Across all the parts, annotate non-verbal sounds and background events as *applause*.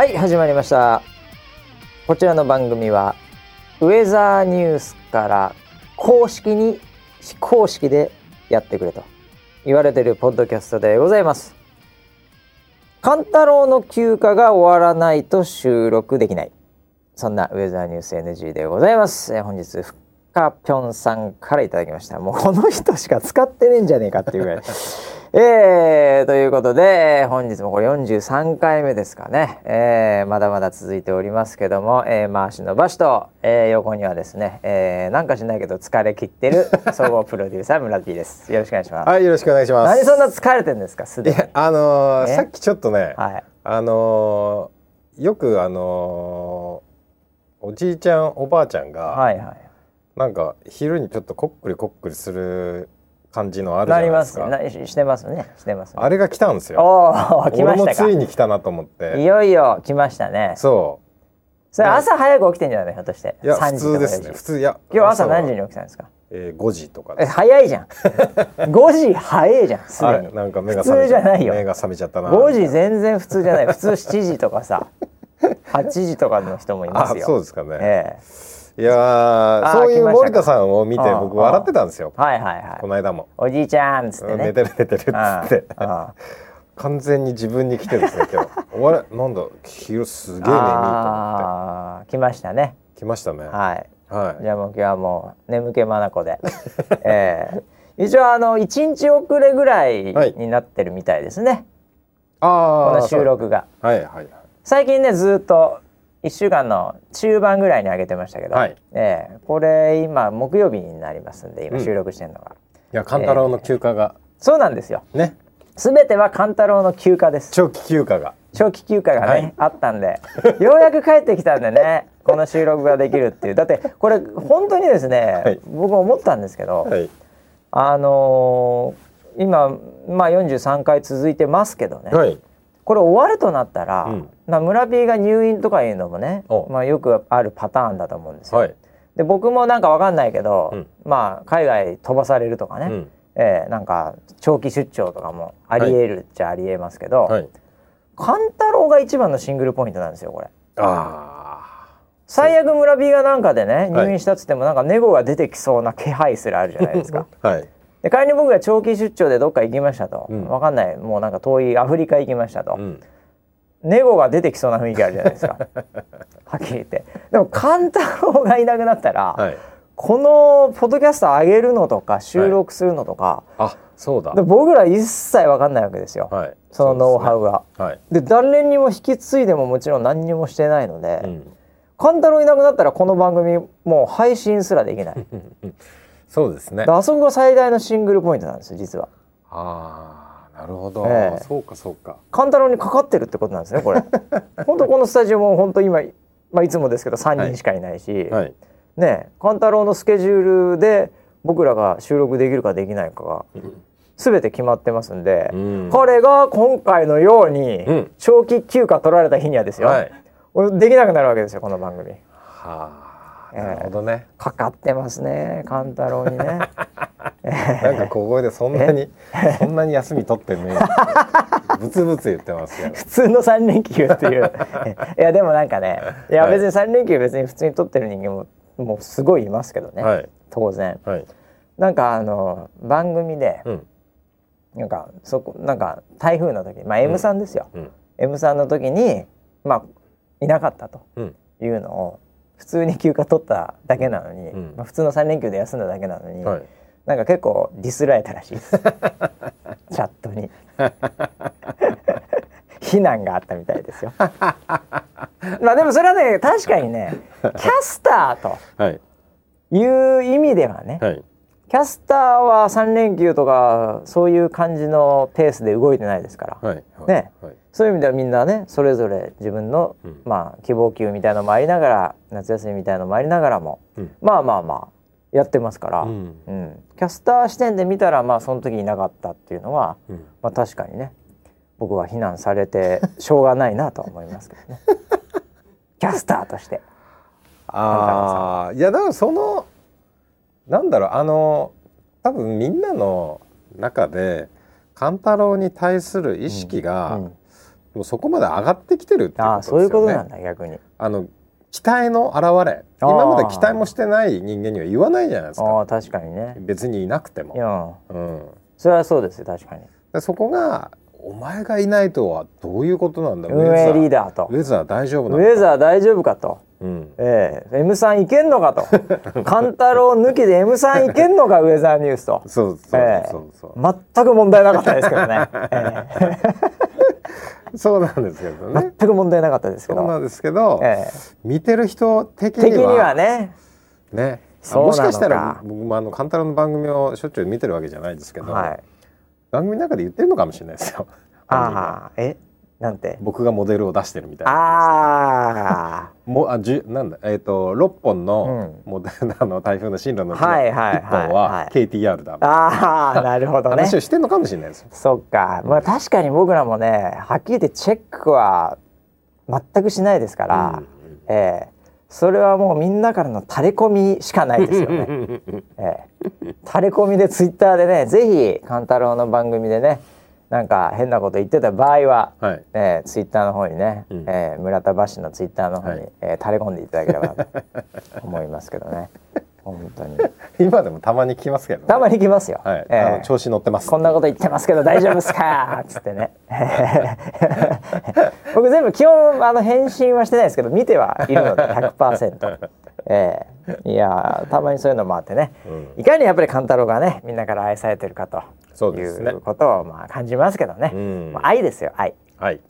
はい始まりました。こちらの番組はウェザーニュースから公式に非公式でやってくれと言われてるポッドキャストでございます。勘太郎の休暇が終わらないと収録できない。そんなウェザーニュース NG でございます。え本日ふっかぴょんさんからいただきました。もうこの人しか使ってねえんじゃねえかっていうぐらい。えー、ということで本日もこれ43回目ですかね、えー、まだまだ続いておりますけども、えー、回しの場所と、えー、横にはですね、えー、なんかしないけど疲れ切ってる *laughs* 総合プロデューサー村 P です。よろしくお願いします、はい、よろしくお願いします。何そんな疲れてんですか？すでに。あのーえ？さっきちょっとね、はい。あのーよくあのーおじいちゃんおばあちゃんが、はいはい。なんか昼にちょっとこっくりこっくりする感じのあるじゃなりないでか。ますすなししてますねしてますねあれが来たんですよ。おお *laughs* 来ま俺もつしたかいに来たなと思っいて。よいよ来ましたねそそれ朝早く起きてんじゃないひょっとしてう。いや3普時とか4通ですね。時普通いや。今日朝何時に？に起きたんですか？えー、5時とかえ。早いじゃん *laughs* 5時早いじゃんすでに、はい、なんか目が普通じゃないよ目が覚めちゃったな。5時全然普通じゃない普通7時とかさ8時とかの人もいまあすよそうですかね。えいやーーそういう森田さんを見てあー僕笑ってたんですよ。え。はいはいはい。この間も。おじいちゃんっつってね。寝てる寝てるっつって。完全に自分に来てるんですね今日。*laughs* おわれなんだ昼すげえ眠いと思っあー来ましたね。て来ましたね。はい。はい。じゃあもう今日はもう眠気まなこで、*laughs* ええ。一応あの1日遅れぐらいになってるみたいですね、ああこの収録が。はいはい最近ねずっと1週間の中盤ぐらいに上げてましたけど、はい。ええこれ今木曜日になりますんで今うん。収録してるのが、いや勘太郎の休暇が。そうなんですよ。ね。全ては勘太郎の休暇です。長期休暇が。長期休暇がね、はい。あったんで *laughs* ようやく帰ってきたんでねこの収録ができるっていう。だってこれ本当にですね、はい。僕思ったんですけど、はい。あのー今まあ43回続いてますけどね、はいこれ終わるとなったら、うん。まあ村 P が入院とかいうのもねお、まあ、よくあるパターンだと思うんですよ。はい。で僕もなんかわかんないけど、うん。まあ海外飛ばされるとかね、うん。えーなんか長期出張とかもありえるっちゃありえますけど、はい。勘太郎が一番のシングルポイントなんですよこれ。あ最悪村 P がなんかでねはい。入院したっつってもなんかネゴが出てきそうな気配すらあるじゃないですか。あ *laughs* はいで仮に僕が長期出張でどっか行きましたと、うん。わかんない。もうなんか遠いアフリカ行きましたと、うん。ネゴが出てきそうな雰囲気あるじゃないですか。*laughs* はっきり言って。でも勘太郎がいなくなったら、はい。このポッドキャスト上げるのとか収録するのとか、あそうだ。で僕ら一切わかんないわけですよ、はい。そのノウハウが。ウはい。で誰にも引き継いでももちろん何にもしてないので、うん。勘太郎いなくなったらこの番組もう配信すらできない *laughs* そうですね。であそこが最大のシングルポイントなんですよ実は。ああなるほど。ええ。そうかそうか。勘太郎にかかってるってことなんですねこれ。*laughs* 本当このスタジオも本当今、まあ、いつもですけど3人しかいないし、はい。ね勘太郎のスケジュールで僕らが収録できるかできないかが全て決まってますんで、うん。彼が今回のようにうん。長期休暇取られた日にはですよ、はい。俺できなくなるわけですよこの番組。はあ。ええなるほどね。かかってますね勘太郎にね。*laughs* なんか小声でそんなにそんなに休み取ってねブツブツ言ってますよ。ね普通の3連休っていう。いやでもなんかねいやはい。別に3連休別に普通に取ってる人間ももうすごいいますけどね、はい。当然。はい。なんかあの番組でうん。なんかそこなんか台風の時まあ M さんですよ、うん。M さんの時にまあいなかったとうん。いうのを普通に休暇取っただけなのに、うん。まあ、普通の3連休で休んだだけなのに、はい。なんか結構ディスられたらしい。で *laughs* すチャットに。非難があったみたいですよ。*laughs* まあでもそれはね確かにねキャスターとはい。いう意味ではね、はい。キャスターは3連休とかそういう感じのペースで動いてないですから、はい。はい。ね。はいそういう意味ではみんなねそれぞれ自分の、うん。まあ希望級みたいのもありながら夏休みみたいのもありながらも、うん。まあまあまあやってますから、うん。うん。キャスター視点で見たらまあその時いなかったっていうのは、うん。まあ確かにね僕は非難されてしょうがないなとは思いますけどね。*laughs* キャスターとして。ああいやだからそのなんだろうあの多分みんなの中で勘太郎に対する意識が、もそこまで上がってきてるっていうことああですよね。そういうことなんだ逆に。あの期待の表れ。あー。今まで期待もしてない人間には言わないじゃないですか。ああ確かにね。別にいなくていも、やうん、それはそうですよ確かに。でそこがお前がいないとはどういうことなんだ？運営リーダダーと。ウェザー大丈夫なウのェザー大丈夫かと。うん、ええ。M さんいけんのかと。*laughs* カンタロウ抜きで M さんいけんのかウェザーニュースと。そうそうええそう。そう、全く問題なかったですけどね、*laughs* えそうなんですけどえね。全く問題なかったですけど、そうなんですけど、ええ。見てる人的にはね。ね。もしかしたら僕もあのカンタロウの番組をしょっちゅう見てるわけじゃないですけど、はい。番組の中で言ってるのかもしれないですよ。ああ *laughs* え？なんて？僕がモデルを出してるみたいなああもうあじゅなんだえっ、と6本のうモデル *laughs* あの台風の進路のうちのはいはい。1本はいははい KTR だ、ああなるほどね。話をしてるのかもしれないですよ。そっか。まあ確かに僕らもねはっきり言ってチェックは全くしないですから、うんええ。それはもうみんなからの垂れ込みしかないですよね。*laughs* ええ、垂れ込みでツイッターでねぜひ勘太郎の番組でねなんか変なこと言ってた場合は、はい。えー、ツイッターの方にね、うん。えー村田橋のツイッターの方に、はい。えー垂れ込んでいただければと思いますけどね。*laughs* 本当に。今でもたまに聞きますけど、ね、たまに来ますよ、はい、えー。調子乗ってます。こんなこと言ってますけど大丈夫ですか？っ *laughs* つってね。*laughs* 僕全部基本あの返信はしてないですけど見てはいるので100%ええいやたまにそういうのもあってね、うん。いかにやっぱり勘太郎がねみんなから愛されてるかといそうことをまあ感じますけどね、うん。まあ愛ですよ愛。はい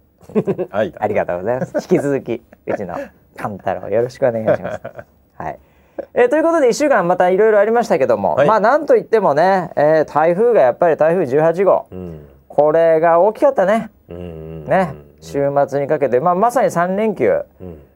はいありがとうございます。引き続きうちの勘太郎よろしくお願いします。*laughs* はい。えーということで1週間またいろいろありましたけども、はい。まあなんといってもね、えー台風がやっぱり台風18号。うん。これが大きかったね。うん。ね、週末にかけて、まあ、まさに3連休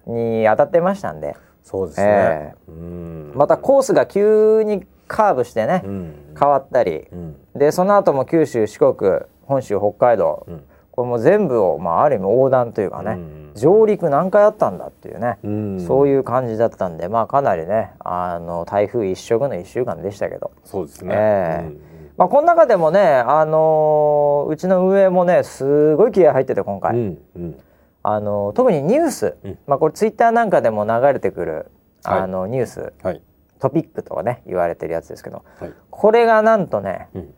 うん。に当たってましたんで。そうですね、うん。またコースが急にカーブしてね、うん変わったり。うん。でその後も九州四国本州北海道、うん。これも全部を、まあ、ある意味横断というかね、うん上陸何回あったんだっていうね、うん。そういう感じだったんでまあかなりねあの台風一色の1週間でしたけど、そうですね、ええ。うんまあ、この中でもね、あのーうちの運営もねすごい気合入ってて今回。うんうん。あの特にニュース、うん。まあこれツイッターなんかでも流れてくる、はい。あのニュース。はいトピックとかね言われてるやつですけどはい。これがなんとねうん。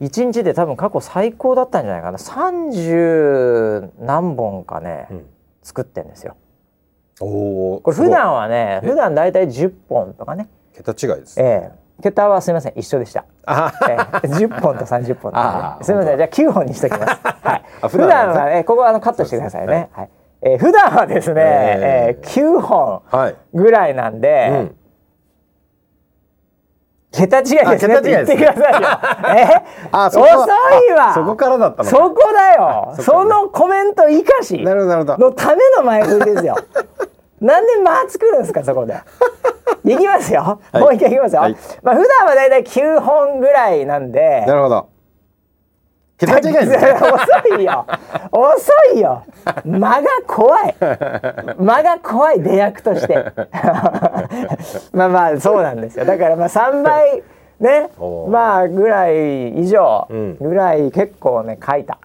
1日で多分過去最高だったんじゃないかな。30何本かね、うん。作ってんですよ。おおこれ普段はねえ？普段だいたい10本とかね、桁違いです、ええ。桁はすみません一緒でした。あええ。10本と30本とかあーねすみませんじゃあ9本にしときます。*laughs* はい、あ普段はね。ここはあのカットしてくださいね。はい。えー普段はですね、ええー9本はい、ぐらいなんで、うん桁違いですね言ってく桁ださいよ。*laughs* え？あ遅そこいわあそこからだったのそこだよそのコメント生かしなるほどのための前振りですよ。*laughs* なんで間作るんですかそこで。*laughs* いきますよ。いもう一回いきますよ。はいまあ普段はだいたい9本ぐらいなんで。なるほど桁違いですね。*laughs* 遅いよ。遅いよ。間が怖い。間が怖い出役として。*laughs* まあまあそうなんですよ。だからまあ3倍ね *laughs* まあぐらい以上うん。ぐらい結構ね書いた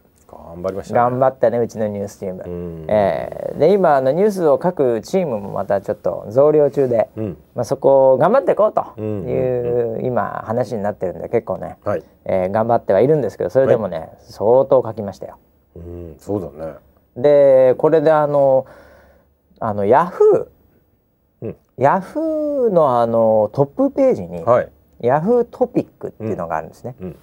頑張りましたね。頑張ったねうちのニュースチーム、うん。えー。で今あのニュースを書くチームもまたちょっと増量中で、うん。まあ、そこを頑張っていこうとうんいう、今話になってるんで結構ね、はい。えー頑張ってはいるんですけどそれでもね、相当書きましたよ。うんそうだね。でこれであのあのヤフー、うん。ヤフーのあのトップページに、はい。ヤフートピックっていうのがあるんですね。うん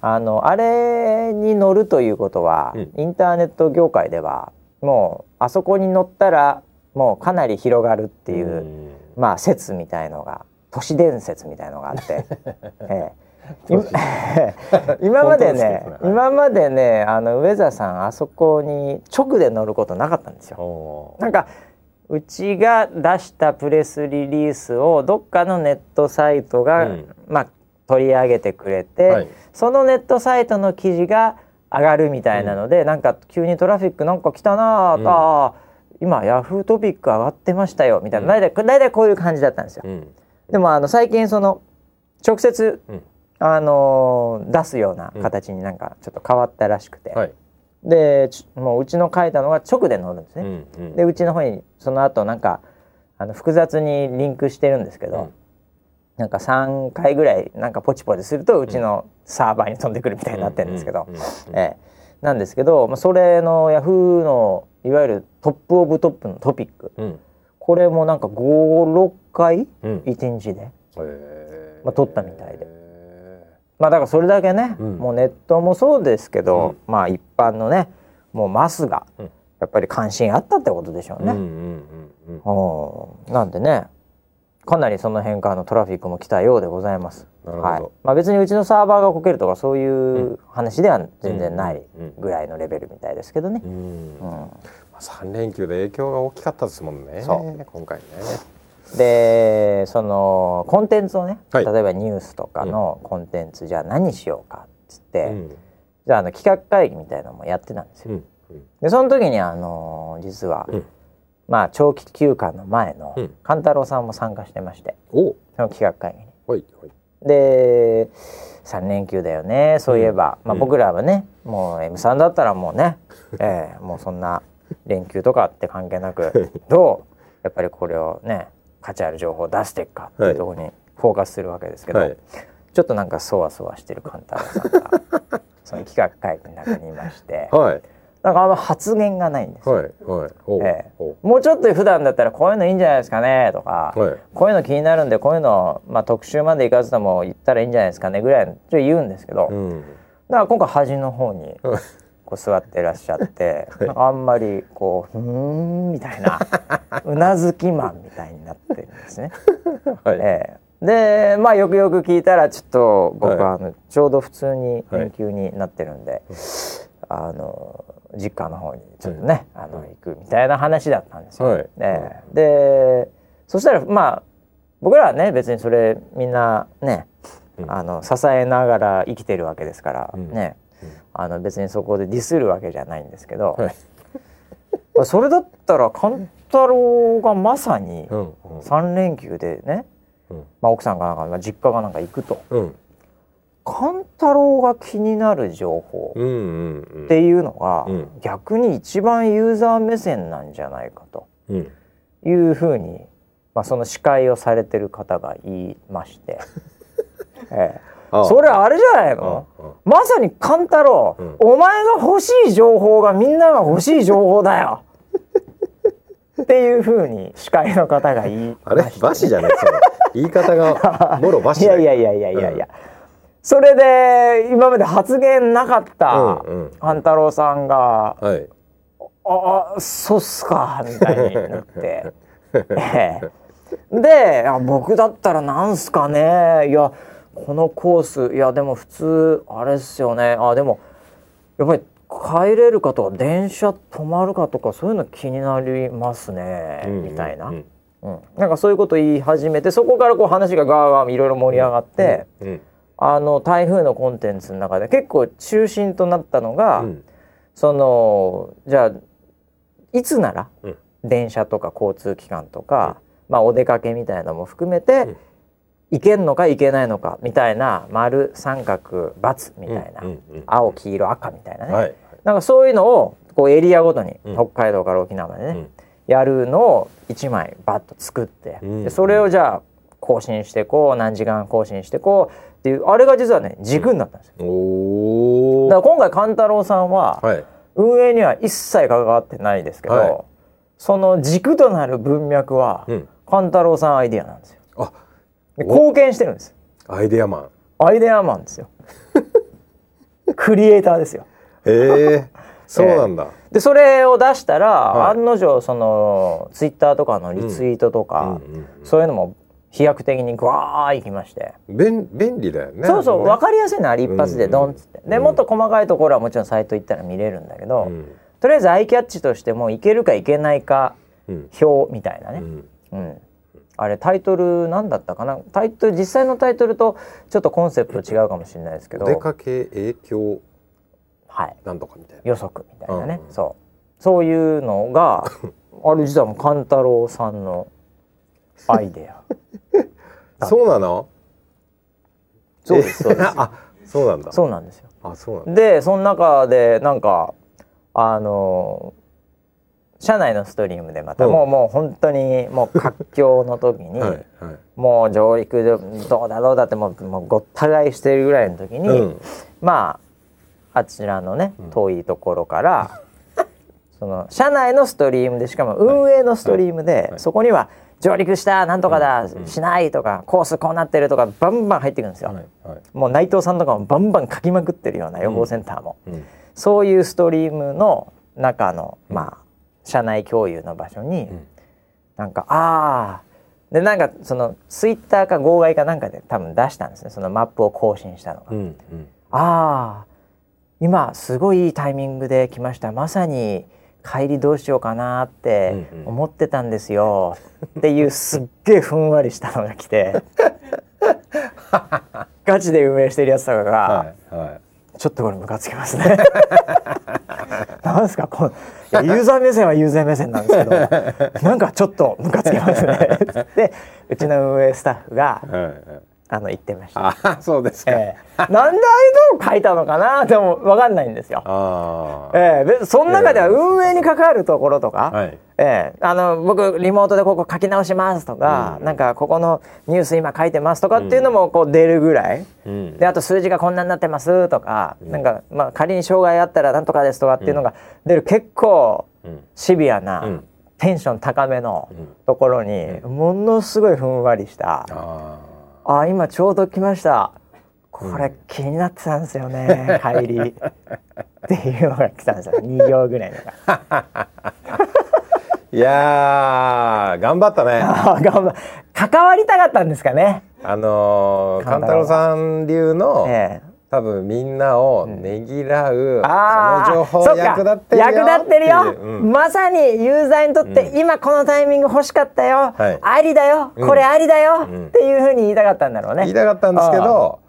あのあれに乗るということは、うん。インターネット業界ではもうあそこに乗ったらもうかなり広がるっていう、うん。まあ説みたいのが都市伝説みたいのがあって、*laughs* ええ。今 *laughs* 今までね今までねあの上澤さんあそこに直で乗ることなかったんですよ。なんかうちが出したプレスリリースをどっかのネットサイトが、うん。まあ、取り上げてくれて、はい。そのネットサイトの記事が上がるみたいなので、なんか急にトラフィックなんか来たなあ、うん。あー今ヤフートピック上がってましたよみたいな、うん。大体大体こういう感じだったんですよ。うん。でもあの最近その直接、うん。あのー出すような形になんかちょっと変わったらしくて、はい。でちもううちの書いたのが直で載るんですうね、んうん。でうちの方にその後なんかあの複雑にリンクしてるんですけど、うんなんか3回ぐらいなんかポチポチするとうちのサーバーに飛んでくるみたいになってるんですけど、うんうんうんええ。なんですけど、まあ、それのヤフーのいわゆる top of top のトピック。うん。これもなんか56回うん。1日で、まあ撮ったみたいで。まあだからそれだけね、うん。もうネットもそうですけど、まあ一般のねもうマスがうん。やっぱり関心あったってことでしょうね。うんうんうんうん。うん。なんでねかなりその辺からのトラフィックも来たようでございます。なるほど。はい。まあ、別にうちのサーバーがこけるとかそういう話では全然ないうんぐらいのレベルみたいですけどね。うん。うん。三連休で影響が大きかったですもんねそ今回ね。でそのコンテンツをね、はい。例えばニュースとかのコンテンツ、じゃあ何しようかっつって、うん。じゃああの企画会議みたいなのもやってたんですよ。うん。でその時にあの実は、うんまあ長期休暇の前のうん。勘太郎さんも参加してましてお。その企画会議に。はいはい。で3連休だよねそういえば、まあ、うん。僕らはねもう M さんだったらもうね、*laughs* ええもうそんな連休とかって関係なくどう？やっぱりこれをね価値ある情報を出していくかっていうところにフォーカスするわけですけど、はい。ちょっとなんかそわそわしてる勘太郎さんが *laughs* その企画会議の中にいましてはいなんかあんま発言がないんです。よ。はいはい。ええ。おう。もうちょっと普段だったらこういうのいいんじゃないですかねとか、はい。こういうの気になるんでこういうの、まあ、特集まで行かずとも言ったらいいんじゃないですかねぐらいのちょ言うんですけど、だかうんら今回端の方にはい *laughs* こう座ってらっしゃって、なんかあんまりこう「ふーん」みたいな *laughs* うなずきマンみたいになってるんですね。*laughs* はい。ええ。でまあよくよく聞いたらちょっと僕ははあのちょうど普通に連休になってるんで、あの実家の方にちょっとね、あの行くみたいな話だったんですよ。はい。ええでそしたらまあ僕らはね別にそれみんなね、うん。あの支えながら生きてるわけですから、うん。ね、うん。あの別にそこでディスるわけじゃないんですけど、はい。*laughs* それだったら勘太郎がまさにうん。うん。3連休でね、うん。まあ、奥さんがなんか、まあ、実家がなんか行くと。うん勘太郎が気になる情報うんうんうん。っていうのが、うん。逆に一番ユーザー目線なんじゃないかとうん。いうふうに、まあ、その司会をされてる方が言いまして、*laughs* ええ、あそれあれじゃないの？ああ。まさに勘太郎、うん。お前が欲しい情報がみんなが欲しい情報だよ。*laughs* っていうふうに司会の方が言いあれまして。バシじゃない？その言い方がもろバシだよ。*laughs* いやいやいやいやいやいや、それで今まで発言なかったうんうん。勘太郎さんがはい「ああそうっすか」みたいになって、*laughs* ええ。であ僕だったらなんすかね。いやこのコースいやでも普通あれっすよね。あでもやっぱり帰れるかとか電車止まるかとかそういうの気になりますね、うんみたいな、うん。うんなんかそういうこと言い始めてそこからこう話がガーガーいろいろ盛り上がって、うんあの台風のコンテンツの中で結構中心となったのが、うん。そのじゃあいつならうん。電車とか交通機関とか、まあお出かけみたいなのも含めて、うん。行けんのか行けないのかみたいな丸三角×みたいな、うんうんうん青黄色赤みたいなね、はいなんかそういうのをこうエリアごとに、うん。北海道から沖縄までね、うん。やるのを1枚バッと作って、うん。でそれをじゃあ更新してこう何時間更新してこうっていうあれが実はね軸になったんですよ。おおだから今回勘太郎さんははい。運営には一切関わってないですけど、はい。その軸となる文脈はうん。勘太郎さんアイディアなんですよ。あで貢献してるんです。アイデアマン。アイデアマンですよ。*laughs* クリエイターですよ。へえ *laughs* そうなんだ。でそれを出したら、はい。案の定そのツイッターとかのリツイートとか、うんうんうん。そういうのも飛躍的にグワーいきまして、便便利だよねそうそうわ分かりやすいのあれ一発でドンっつって、でうん。もっと細かいところはもちろんサイト行ったら見れるんだけど、うん。とりあえずアイキャッチとしてもいけるかいけないかうん。表みたいなね、うん。うん。あれタイトル何だったかな？タイトル実際のタイトルとちょっとコンセプト違うかもしれないですけど。お出かけ影響？はい。なんとかみたいな。予測みたいなね、うん。そう。そういうのが *laughs* あれ実はもう勘太郎さんのアイデア。*laughs* そうなの？そうですそうです。*laughs* あそうなんだ。そうなんですよ。あそうなんだ。でその中でなんかあの社内のストリームでまた、うん。もうもう本当にもう活況の時に、*laughs* はいはい。もう上陸でどうだどうだってもうもうごった返してるぐらいの時に、うん。まああちらのねうん。遠いところから、その社内のストリームでしかも運営のストリームで、はい。そこには上陸したなんとかだ、うんしないとかコースこうなってるとかバンバン入ってくるんですよ。もう内藤さんとかもバンバン書きまくってるような予報センターも、うん。そういうストリームの中の、まあ社内共有の場所に、うん。なんかああでなんかそのツイッターか号外かなんかで多分出したんですね。そのマップを更新したのが、うんうん。ああ今すごいいいタイミングで来ました。まさに帰りどうしようかなって思ってたんですよ、っていうすっげえふんわりしたのが来て。*laughs* ガチで運営してるやつとかが、はいはい。ちょっとこれムカつきますね。なんですかこの *laughs* ユーザー目線はユーザー目線なんですけどなんかちょっとムカつきますね。*laughs* でうちの運営スタッフがはいはいあの言ってました。あそうですか、ええ。なんでああいうのを書いたのかなでも分かんないんですよ。ああ、ええ。でその中では運営に関わるところとか、はい。ええ。あの僕リモートでここ書き直しますとか、うん。なんかここのニュース今書いてますとかっていうのもこう出るぐらい、うん。であと数字がこんなになってますとか、うん。なんかまあ仮に障害あったらなんとかですとかっていうのが出る。結構うん。シビアな、うん。テンション高めのうん。ところに、ものすごいふんわりしたあ「あ今ちょうど来ました。これ気になってたんですよね、*laughs* 帰り」っていうのが来たんですよ。2行ぐらいのが。あ *laughs* いやー頑張ったね。頑張関わりたかったんですかね。あのー、勘太郎さん流の、ええ多分みんなをねぎらう、あその情報役立ってるよ役立ってるよ、ううん。まさにユーザーにとって、うん。今このタイミング欲しかったよ、はい。ありだよ。うん。これありだよ、うん。っていうふうに言いたかったんだろうね。言いたかったんですけど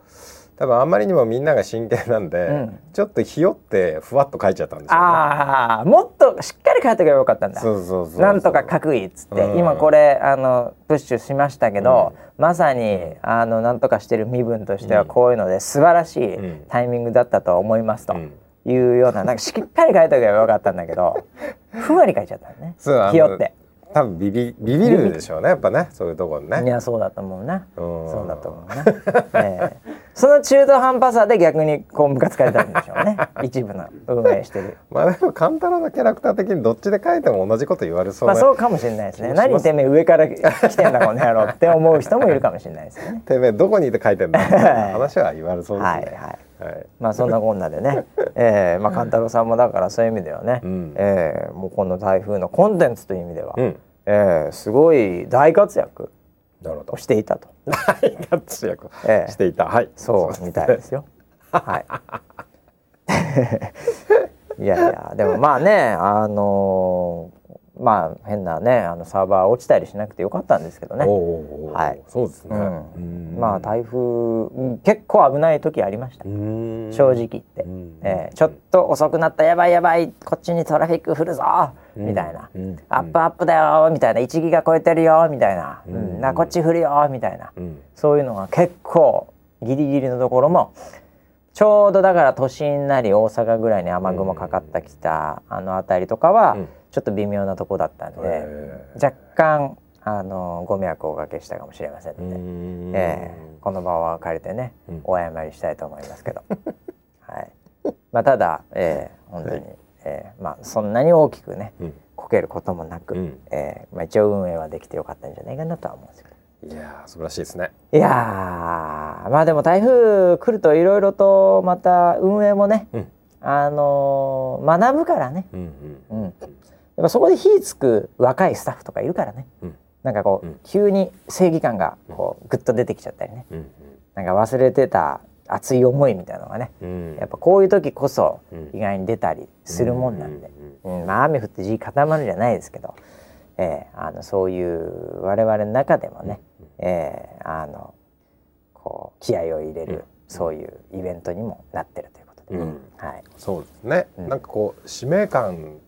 多分あんまりにもみんなが真剣なんで、うん。ちょっとひよってふわっと書いちゃったんですよ、ね、ああもっとしっかり書いておけばよかったんだ。そうそうそうそう。なんとか書くいっつって、うん。今これあのプッシュしましたけど、まさにあのなんとかしてる身分としてはうん。こういうので素晴らしいうん。タイミングだったと思いますとうん。いうようななんかしっかり書いておけばよかったんだけど *laughs* ふんわり書いちゃったのね。ひよって。多分ビビビビるでしょうねやっぱね。そういうところいねやそうだと思うな。うん。そうだと思うな。*laughs* ええその中途半端さで逆にこうムカつかれたんでしょうね。*laughs* 一部の運営してる。まあでも簡単なキャラクター的にどっちで書いても同じこと言われそうな、まあそうかもしれないですね。何てめえ上から来てんだこの野郎って思う人もいるかもしれないですよね。てめえどこにいて書いてんだ？みたい。な話は言われそうですね。はいはい。はい。まあそんなこんなでね、ええまあ勘太郎さんもだからそういう意味ではね、うん。ええもうこの台風のコンテンツという意味では、うん。ええすごい大活躍をしていたと。大活躍ええ。していた、はい。そうみたいですよ。はい。*laughs* いやいやでもまあねあのーまあ変なねあのサーバー落ちたりしなくてよかったんですけどね。はい。そうですね、うん。まあ台風うん結構危ない時ありました。正正直言って、うん。えーちょっと遅くなった。やばいやばい。こっちにトラフィック降るぞ、うんみたいな、うん。アップアップだよみたいな。1ギガ超えてるよみたいな、うん。うん。なこっち降るよみたいな、うん。そういうのが結構ギリギリのところもちょうどだから都心なり大阪ぐらいに雨雲かかってきたあの辺りとかはうん。ちょっと微妙なとこだったんで、へ若干あのご迷惑をおかけしたかもしれませんーので、うん。ええ。この場を借りてね、うん。お謝りしたいと思いますけど、*laughs* はい。まあ、ただ、ええ本当に、はいええまあ、そんなに大きくねうん。こけることもなく、うん。ええまあ、一応運営はできてよかったんじゃないかなとは思うんですけど。いやー素晴らしいですね。いやーまあでも台風来るといろいろとまた運営もね、うん。あのー学ぶからね、うんうん、やっぱそこで火つく若いスタッフとかいるからね。うん。なんかこう、うん。急に正義感がこうグッと出てきちゃったりね。うん。なんか忘れてた熱い思いみたいなのがねうん。やっぱこういう時こそうん。意外に出たりするもんなんで、ううんまあ雨降って地固まるじゃないですけど、えーあのそういう我々の中でもね、えーあのこう気合を入れる、うん。そういうイベントにもなってるということで、うん。はい、そうですね、うん。なんかこう使命感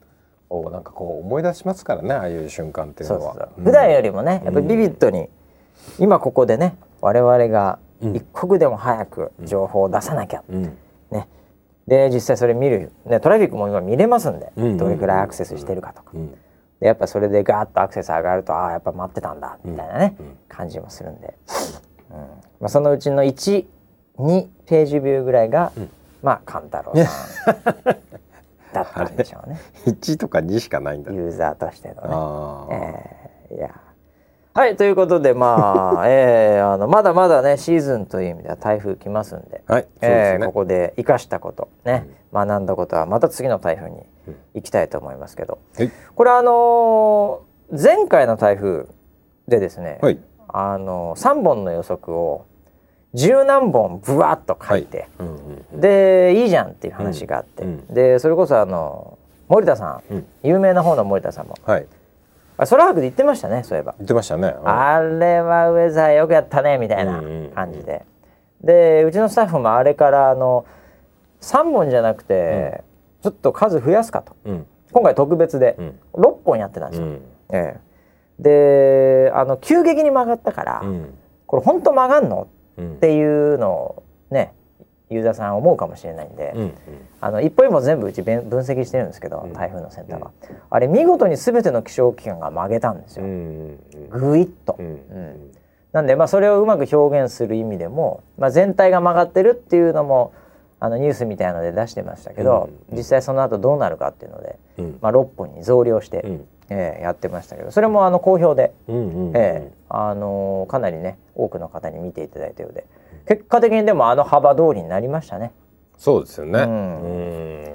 をなんかこう思い出しますからねああいう瞬間っていうのは。そうそう普段よりもねやっぱりビビッドに、今ここでね我々がうん一刻でも早く情報を出さなきゃ、うん。ね。で実際それ見る、ね、トラフィックも今見れますんで、どれくらいアクセスしてるかとか、うん。でやっぱそれでガーッとアクセス上がるとああやっぱ待ってたんだみたいなね、うん。感じもするんで、うん。まあ、そのうちの12ページビューぐらいが、ん。まあ勘太郎さん。*laughs* だったんでしょうね。1とか2しかないんだ。ユーザーとしてのね。えーいやはいということでまあ、*laughs* えー、あのまだまだねシーズンという意味では台風来ますんで。はい、そうえですね。ーここで生かしたことね、学んだことはまた次の台風に行きたいと思いますけど、はい、これあのー前回の台風でですね、はい、あのー、3本の予測を十何本ブワッと書いて、うんうん、でいいじゃんっていう話があって、うんでそれこそあの森田さん、うん。有名な方の森田さんもはい、あ空白で言ってましたねそういえば。言ってましたね。あれはウェザーよくやったねみたいな感じで、でうちのスタッフもあれからあの3本じゃなくて、ちょっと数増やすかと。うん、今回特別でうん、6本やってたんですよ。うん、ええ。であの急激に曲がったから、うん、これ本当曲がんの？うん、っていうのをねユーザーさん思うかもしれないんで、うん、あの一歩一歩全部うち分分析してるんですけど、うん。台風のセンターは、あれ見事に全ての気象機関が曲げたんですうよ、ん、ぐいっと。うん、うんなんでまあそれをうまく表現する意味でも、まあ、全体が曲がってるっていうのもあのニュースみたいので出してましたけど、うん実際その後どうなるかっていうので、うん、まあ、6本に増量して、うん、えーやってましたけどそれもあの好評で、うん、うん、えーあのーかなりね多くの方に見ていただいたようで結果的にでもあの幅通りになりましたね。そうですよね。ううん。ん、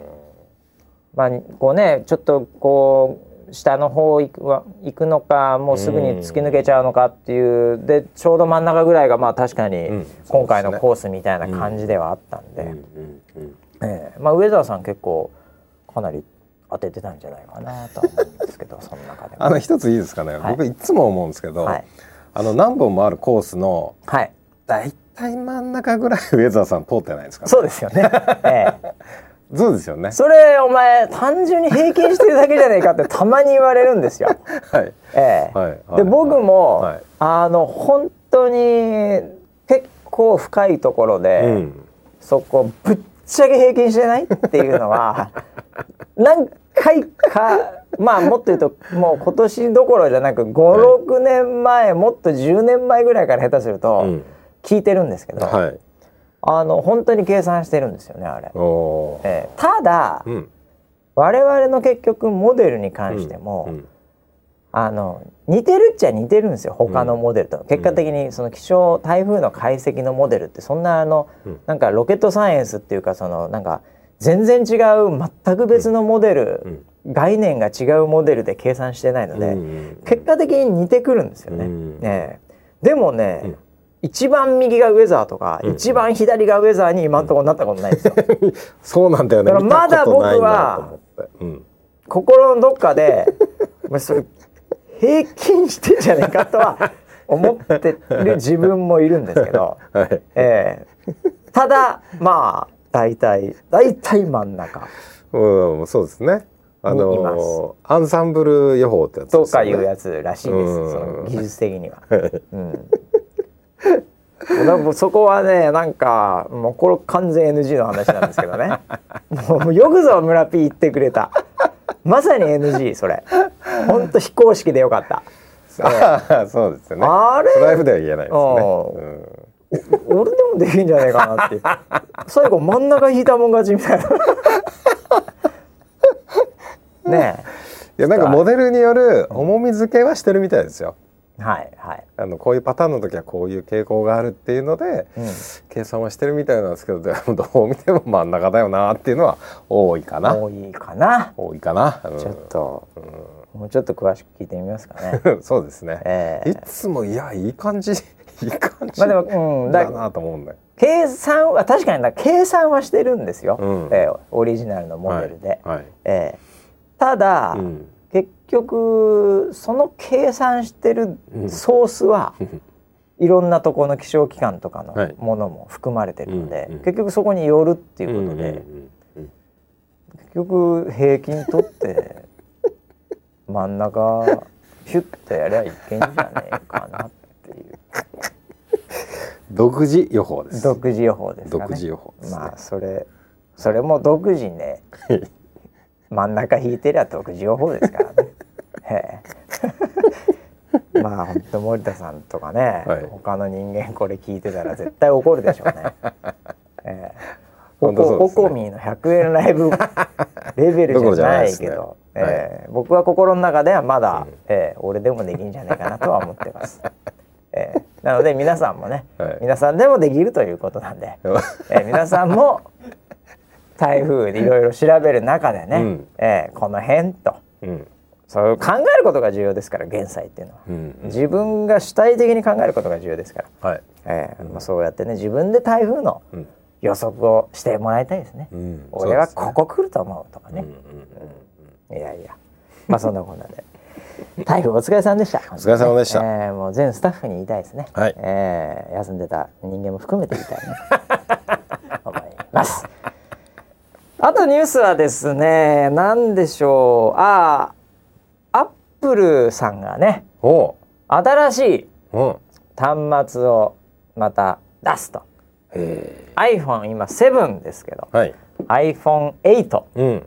まあこうねちょっとこう下の方行くは行くのかもうすぐに突き抜けちゃうのかっていうでちょうど真ん中ぐらいがまあ確かにうん。今回のコースみたいな感じではあったんで、ええ。まあ上澤さん結構かなり当ててたんじゃないかなとは思うんですけど *laughs* その中でも。あの一ついいですかね。はい。僕いつも思うんですけど、はい。あの何本もあるコースのはい。だいたい真ん中ぐらいウェザーさん通ってないですか、ね。そうですよね。ええ *laughs* そうですよね。それお前単純に平均してるだけじゃねえかってたまに言われるんですよ。*laughs* はい。ええはいはいで僕も、はいあの本当に結構深いところで、うん。そこぶっちゃけ平均してないっていうのは *laughs* 何回かまあもっと言うともう今年どころじゃなく56年前もっと10年前ぐらいから下手するとうん聞いてるんですけど、はい。あの本当に計算してるんですよねあれ。ええただ、うん。我々の結局モデルに関しても、うんあの似てるっちゃ似てるんですよ他のモデルと、結果的にその気象台風の解析のモデルってそんなあの、うん。なんかロケットサイエンスっていうかそのなんか全然違う全く別のモデル、概念が違うモデルで計算してないので、うん結果的に似てくるんですよね。うんええ。でもね、うん一番右がウェザーとか、うん一番左がウェザーに今のところなったことないんですよ。*laughs* そうなんだよね。だからまだ僕はうん。心のどっかでお前それ平均してんじゃねえかとは思ってる自分もいるんですけど、*laughs* はい。ええただまあ大体大体真ん中うん、そうですね。あのアンサンブル予報ってやつね。かいうやつらしいです、うんその技術的には。*laughs* うん *laughs* もうそこはねなんかもうこれ完全 NG の話なんですけどね。もうよくぞ村 P 言ってくれた。まさに NG それ。ほんと非公式でよかった。ああそうですよね。あれ？ライブでは言えないですね。うん。俺でもできんじゃないかなって最後真ん中引いたもん勝ちみたいな。*laughs* ねいやなんかモデルによる重み付けはしてるみたいですよ。えはいはい、あのこういうパターンの時はこういう傾向があるっていうので、うん、計算はしてるみたいなんですけどでも *laughs* どう見ても真ん中だよなっていうのは多いかな。多いかな。多いかな。うん。ちょっと、もうちょっと詳しく聞いてみますかね。*laughs* そうですね。ええ。いつもいやいい感じ *laughs* いい感じまあでも、うん、だだなと思うんだよ。計算は確かにだ計算はしてるんですよ、うん。ええオリジナルのモデルで、はい。はい。ええ。ただ、うん。結局その計算してるうん。ソースは、いろんなところの気象機関とかはい。のものも含まれてるので、うんうん。結局そこによるっていうことで、結局平均取って *laughs* 真ん中ヒュッとやりゃいけんじゃねえかなっていう。独自予報です。独自予報ですかね。独自予報ですね。まあそれそれも独自にね *laughs* 真ん中引いてりゃ独自情報ですからね。*laughs* ええ。*laughs* まあ本当森田さんとかね、はい。他の人間これ聞いてたら絶対怒るでしょうね。*laughs* ええ。ココミーの100円ライブレベルじゃないけど、ね。ええ。僕は心の中ではまだ、うん。ええ俺でもできんじゃないかなとは思ってます。ええ。なので皆さんもね、はい。皆さんでもできるということなんで、ええ皆さんも台風でいろいろ調べる中でね、うん。ええこの辺と。うん。そう考えることが重要ですから減災っていうのは、うん。自分が主体的に考えることが重要ですから、はい。ええまあ、そうやってね自分で台風のうん。予測をしてもらいたいですね。うん。俺はここ来ると思うとかね。うん。うん。いやいや、まあそんなこんなで。台風お疲れさんでした。お疲れ様でした。えーもう全スタッフに言いたいですね。はい。えー休んでた人間も含めて言いたいね。*laughs* あとニュースはですね、何でしょう。ああ、アップルさんがね、新しいうん端末をまた出すと。へ iPhone 今7ですけど、えはい。iPhone8 うん。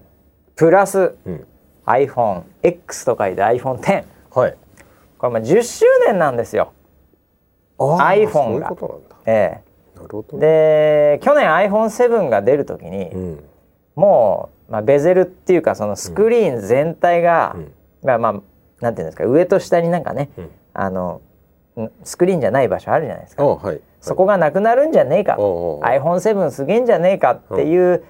プラス。うん。iPhoneX と書いて iPhone10 はい。これまあ10周年なんですよ。iPhone そういうええ。で去年 iPhone7 が出る時に、うんもう、まあ、ベゼルっていうかそのスクリーン全体が、うん。まあまあなんていうんですか上と下になんかね、うん。あのんスクリーンじゃない場所あるじゃないですか。あはい。そこがなくなるんじゃねえか、おうおうおう。iPhone7 すげえんじゃねえかっていう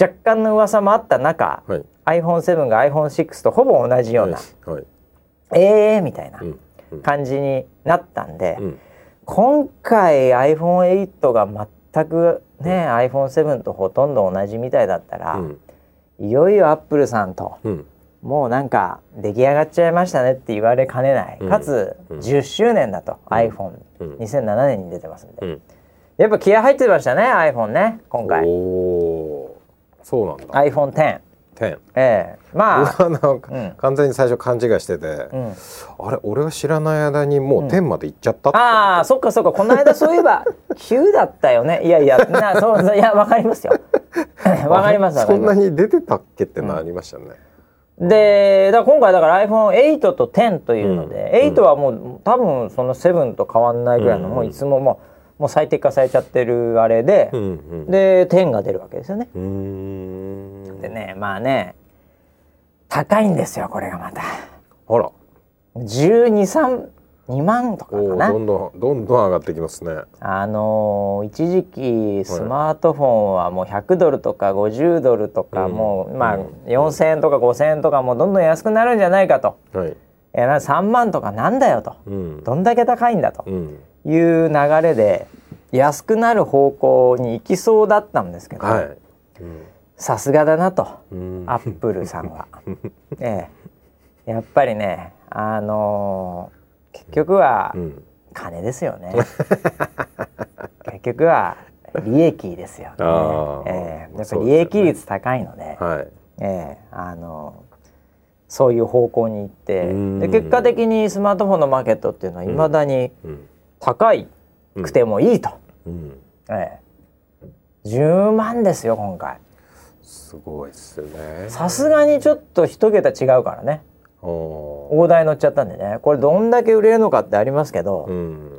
若干の噂もあった中、はい。iPhone7 が iPhone6 とほぼ同じような、はいはい。ええー、みたいなうん。うん。感じになったんで、うん。今回 iPhone8 が全くね、iPhone7 とほとんど同じみたいだったら、うん。いよいよアップルさんとうん。もうなんか出来上がっちゃいましたねって言われかねない、うん。かつうん。10周年だと、iPhone2007 うん。年に出てますんで、うん。やっぱ気合入ってましたね iPhone ね今回。そうなんだ。iPhone10 10ええ。まあ、*laughs* 完全に最初勘違いしてて、うん、あれ俺が知らない間にもう10まで行っちゃったああそっかそっか。この間そういえば *laughs* 9だったよね。いやいや *laughs* なそうそういやわかりますよ。わかりますそんなに出てたっけってのありましたね、でだから今回だから iPhone8 と10というので、うん。8はもう多分その7と変わんないぐらいの、うん。もういつももうもう最適化されちゃってるあれで、うんうん。で10が出るわけですよね。でねまあね高いんですよこれがまた。あら。123 2万とかかな。どんどんどんどん上がってきますね。あのー一時期スマートフォンはもう100ドルとか50ドルとか、うん。もうまあうん。4,000円とか5,000円とかもうどんどん安くなるんじゃないかと。はい。えな3万とかなんだよと。うん。どんだけ高いんだと。うんいう流れで安くなる方向に行きそうだったんですけどさすがだなとうん。アップルさんは。*laughs* ええ、やっぱりねあのー結局はうん。金ですよね。*laughs* 結局は利益ですよね。ええ。やっぱ利益率高いので、はい。ええ。あのそういう方向に行ってうん。で結果的にスマートフォンのマーケットっていうのはいまだにうん高いくてもいいと、うん。ええ。10万ですよ今回。すごいっすね。さすがにちょっと一桁違うからね。大台乗っちゃったんでね。これどんだけ売れるのかってありますけど、うん。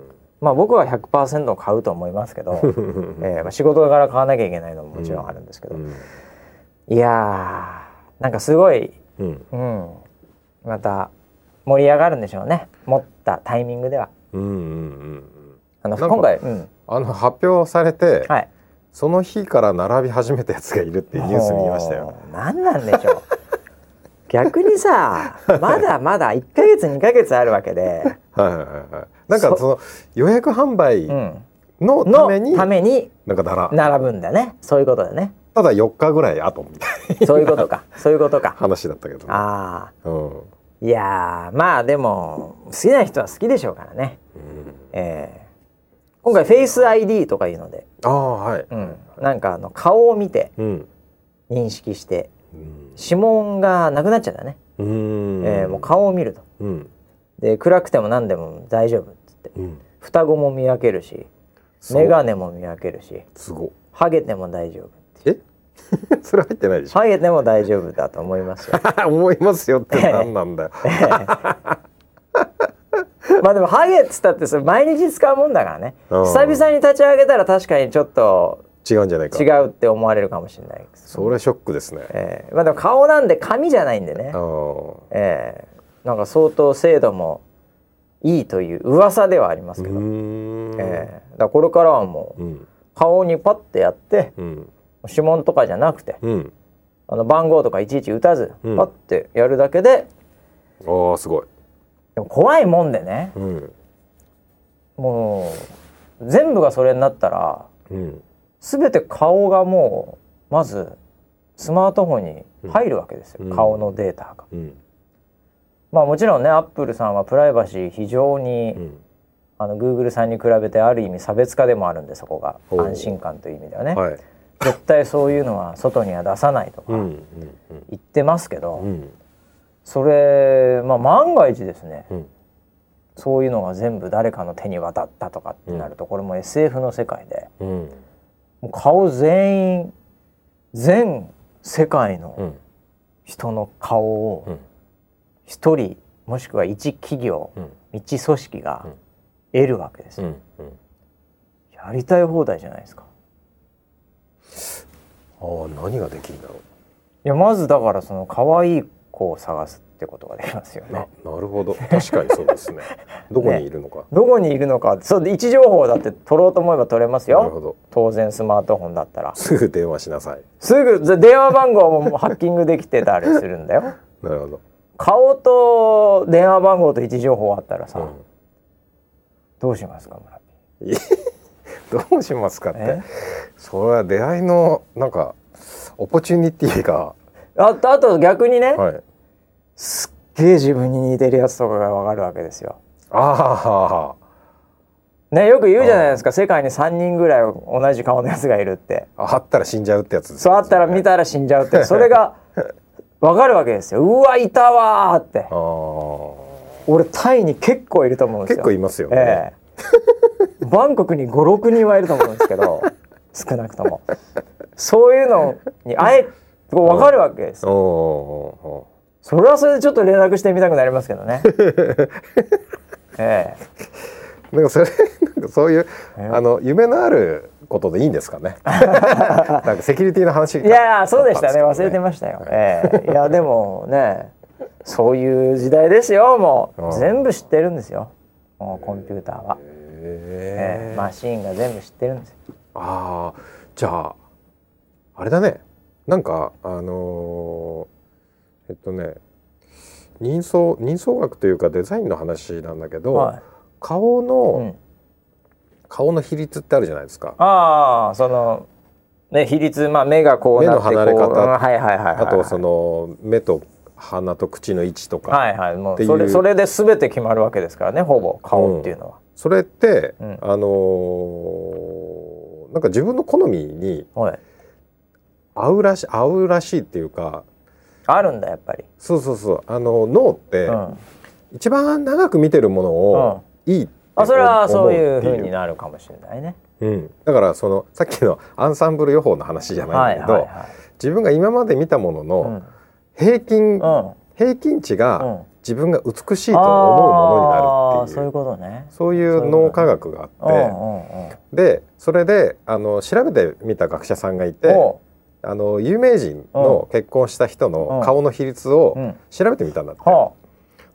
まあ僕は100%買うと思いますけど、*laughs* ええ。まあ、仕事柄買わなきゃいけないのももちろんあるんですけど、うん。いやーなんかすごいうん。うん、また盛り上がるんでしょうね。持ったタイミングではうんうんうんあの今回、うん、あの発表されて、はい。その日から並び始めたやつがいるっていうニュース見ましたよ。何なんでしょう。*laughs* 逆にさまだまだ1ヶ月2ヶ月あるわけで、はいはいはいはい。なんかその予約販売うん、のたのめに、ためになんか並ぶ。んだね。そういうことだね。ただ4日ぐらい後みたいそういうことか。そういうことか。な話だったけど、ね。ああうん。いやーまあでも好きな人は好きでしょうからね、うんえー今回フェイス ID とかいうので、ああはい。うん、なんかあの顔を見てうん。認識してうん指紋がなくなっちゃったね、うん。えーもう顔を見るとうん。で暗くても何でも大丈夫っつってうん。双子も見分けるし眼鏡も見分けるしすご。ハゲても大丈夫？*laughs* それ入ってないでしょ。ハゲても大丈夫だと思いますよ。*laughs* 思いますよって何なんだよ。*laughs* まあでもハゲっつったってそれ毎日使うもんだからね。うん。久々に立ち上げたら確かにちょっと違うんじゃないか。違うって思われるかもしれないです、それショックですね。ええ。まあでも顔なんで髪じゃないんでね。ええ。なんか相当精度もいいという噂ではありますうけど、ええ。だからこれからはもううん。顔にパッてやってうん指紋とかじゃなくてうん。あの番号とかいちいち打たず、うん。パッてやるだけでああすごい。でも怖いもんでね。うん。もう全部がそれになったらうん。全て顔がもうまずスマートフォンに入るわけですよ、うん。顔のデータが。うん。まあもちろんねアップルさんはプライバシー非常に、うん。あのグーグルさんに比べてある意味差別化でもあるんでそこが。安心感という意味ではね、はい絶対そういうのは外には出さないとか言ってますけど、うん。それまあ万が一ですねうん。そういうのが全部誰かの手に渡ったとかってなると、これも SF の世界でうん。もう顔全員全世界のうん。人の顔をうん。一人もしくは一企業うん。一組織がうん。得るわけですよ、やりたい放題じゃないですかああ何ができるんだろいやまずだからその可愛い子を探すってことができますよね。なるほど。確かにそうですね。*laughs* どこにいるのか、どこにいるのか。そうで位置情報だって取ろうと思えば取れますよ。なるほど。当然スマートフォンだったら。すぐ電話しなさい。すぐで電話番号もハッキングできてたりするんだよ。*laughs* なるほど、顔と電話番号と位置情報あったらさ、うん。どうしますか村い *laughs* *laughs* どうしますかって。え？それは出会いのなんかオポチュニティが。あとあと逆にね、はい。すっげえ自分に似てるやつとかがわかるわけですよ。あねよく言うじゃないですか。世界に3人ぐらい同じ顔のやつがいるって。ああったら死んじゃうってやつですそうあったら見たら死んじゃうってそれが *laughs* わかるわけですよ。うわいたわーって。俺タイに結構いると思うんですよ。結構いますよね、ええバンコクに56人はいると思うんですけど *laughs* 少なくとも。そういうのにあえ分かるわけです。それはそれでちょっと連絡してみたくなりますけどね。*laughs* えーなんかそれ *laughs* なんかそういうえあの夢のあることでいいんですかね？なんかセキュリティの話。えいやそうでしたね。忘れてまましたよ、ええ。いやでもねそういう時代ですよもう。全部知ってるんですよコンピューターは、えへえマシーンが全部知ってるんですよ。ああじゃああれだね。なんかあのーえっとね人相人相学というかデザインの話なんだけど、はい。顔の、うん、顔の比率ってあるじゃないですか。ああそのね比率まあ目がこうなってこう目の離れ方。うんはいはいはいはいあとその目と鼻と口の位置とか、はいはい。もううそれそれで全て決まるわけですからねほぼ。顔っていうのは、それって、うん。あのーなんか自分の好みにはい。合うらし合うらしいっていうか。あるんだやっぱり、そうそうそう。あの脳って、うん、一番長く見てるものをいいってあそれはそういう思って風になるかもしれないね。うん、だからそのさっきのアンサンブル予報の話じゃないんだけど、はいはいはい。自分が今まで見たものうのん平均、うん。平均値うん。が自分が美しいと思うものになるっていう。そういうことね。そういう脳科学があって、でそれであの調べてみた学者さんがいておあの有名人の結婚した人の顔の比率を調べてみたんだって、は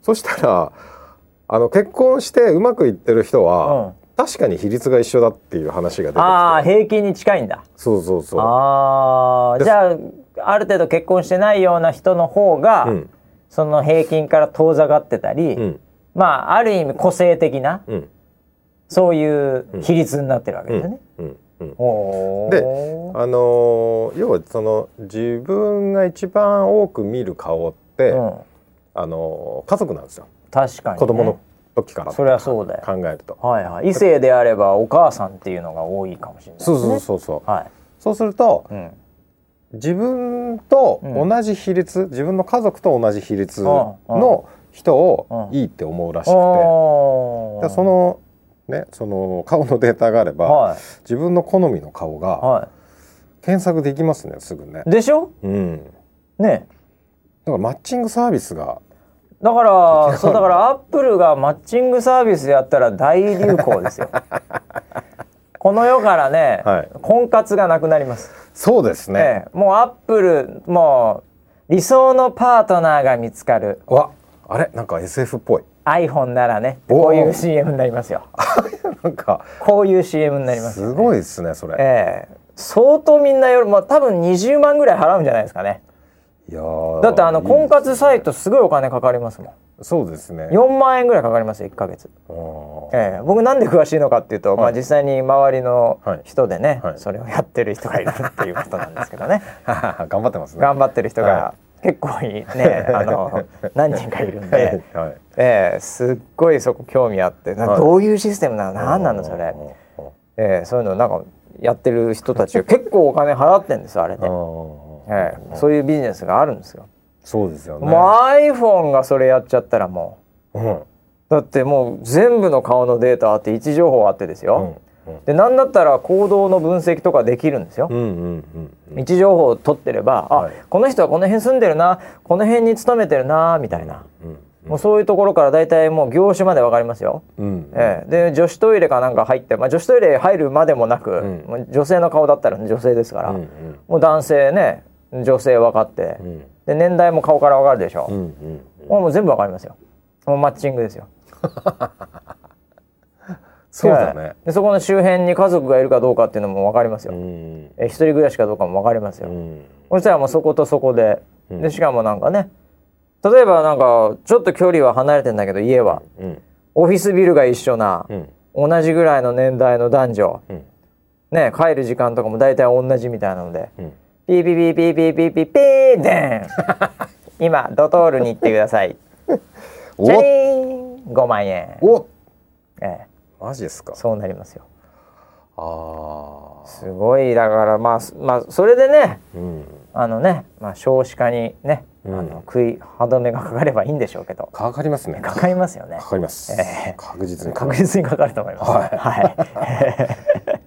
そしたらあの結婚してうまくいってる人あ、は、うん、確かに比率が一緒だっていう話が出てきて。ああ平均に近いんだ。そうそうそう。でああじゃあある程度結婚してないような人の方が、うんその平均から遠ざかってたり、うんまあある意味個性的なうんそういう比率になってるわけうんですよね。であのー要はその自分が一番多く見る顔って、うん、あのー家族なんですよ確かに、ね、子供の時からそれはそうだよ。考えると。はいはい。異性であればお母さんっていうのが多いかもしれないですね。そうそうそうそう。はい。そうするとうん。自分と同じ比率、自分の家族と同じ比率の人をうん。いいって思うらしくて、おー。でそのねその顔のデータがあれば、はい。自分の好みの顔がは検索できますねすぐね。でしょ？うん。ね。だからマッチングサービスがだからそうだからアップルがマッチングサービスやったら大流行ですよ。*laughs* この世からね、はい。婚活がなくなります、そうですね、ええ。もうアップルもう理想のパートナーが見つかる。わあれ？なんか SF っぽい。iPhone ならねこういう CM になりますよ。*laughs* なんかこういう CM になりますよすごいですねそれ、ええ。相当みんなよりも多分20万ぐらい払うんじゃないですかね。いやーだってあの婚活サイトすごいお金かかりますもんそうですね。4万円ぐらいかかりますよ1ヶ月。ええ、僕なんで詳しいのかっていうと、まあはい実際に周りのはい。人でね、はい。それをやってる人がいるっていうことなんですけどね。*laughs* 頑張ってますね。頑張ってる人がは結構いね *laughs* あの何人かいるんで、はい。はい。ええ、すっごいそこ興味あって。どういうシステムなの？何なのそれ、ええ、そういうのなんかやってる人たちが結構お金払ってんですよあれで、ええ、そういうビジネスがあるんですよ。そうですよね。もう iPhone がそれやっちゃったらもう。ん。うだってもう全部の顔のデータあって位置情報あってですよ、うんでなんだったら行動の分析とかできるんですよ。うんうんうんうん。位置情報を取ってれば、あ、はい。この人はこの辺住んでるなこの辺に勤めてるなみたいな、うんもうそういうところから大体もう業種までわかりますよ。うんええ、で女子トイレかなんか入って、まあ、女子トイレ入るまでもなく、う女性の顔だったら女性ですから、うんうん。もう男性ね女性分かって、うんで年代も顔から分かるでしょ、うんうんもう全部分かりますよ。もうマッチングですよ。*laughs* そうだね。でそこの周辺に家族がいるかどうかっていうのも分かりますよ、うん。え一人暮らしかどうかも分かりますよ、うん。そしたらもうそことそこで,、うん。でしかもなんかね例えばなんかちょっと距離は離れてんだけど家は。うんオフィスビルが一緒な、うん。同じぐらいの年代の男女、うん。ね帰る時間とかも大体同じみたいなので、うんピーピーピーピーピピピピーデン今ドトールに行ってくださいおチャリーン5万円、おええ、マジですかそうなりますよああすごいだからまあまあそれでねうんあのね、まあ、少子化にね、うんあの食い歯止めがかかればいいんでしょうけどかかりますねかかりますよねかかりますええ確実に確実にかかると思いますはいは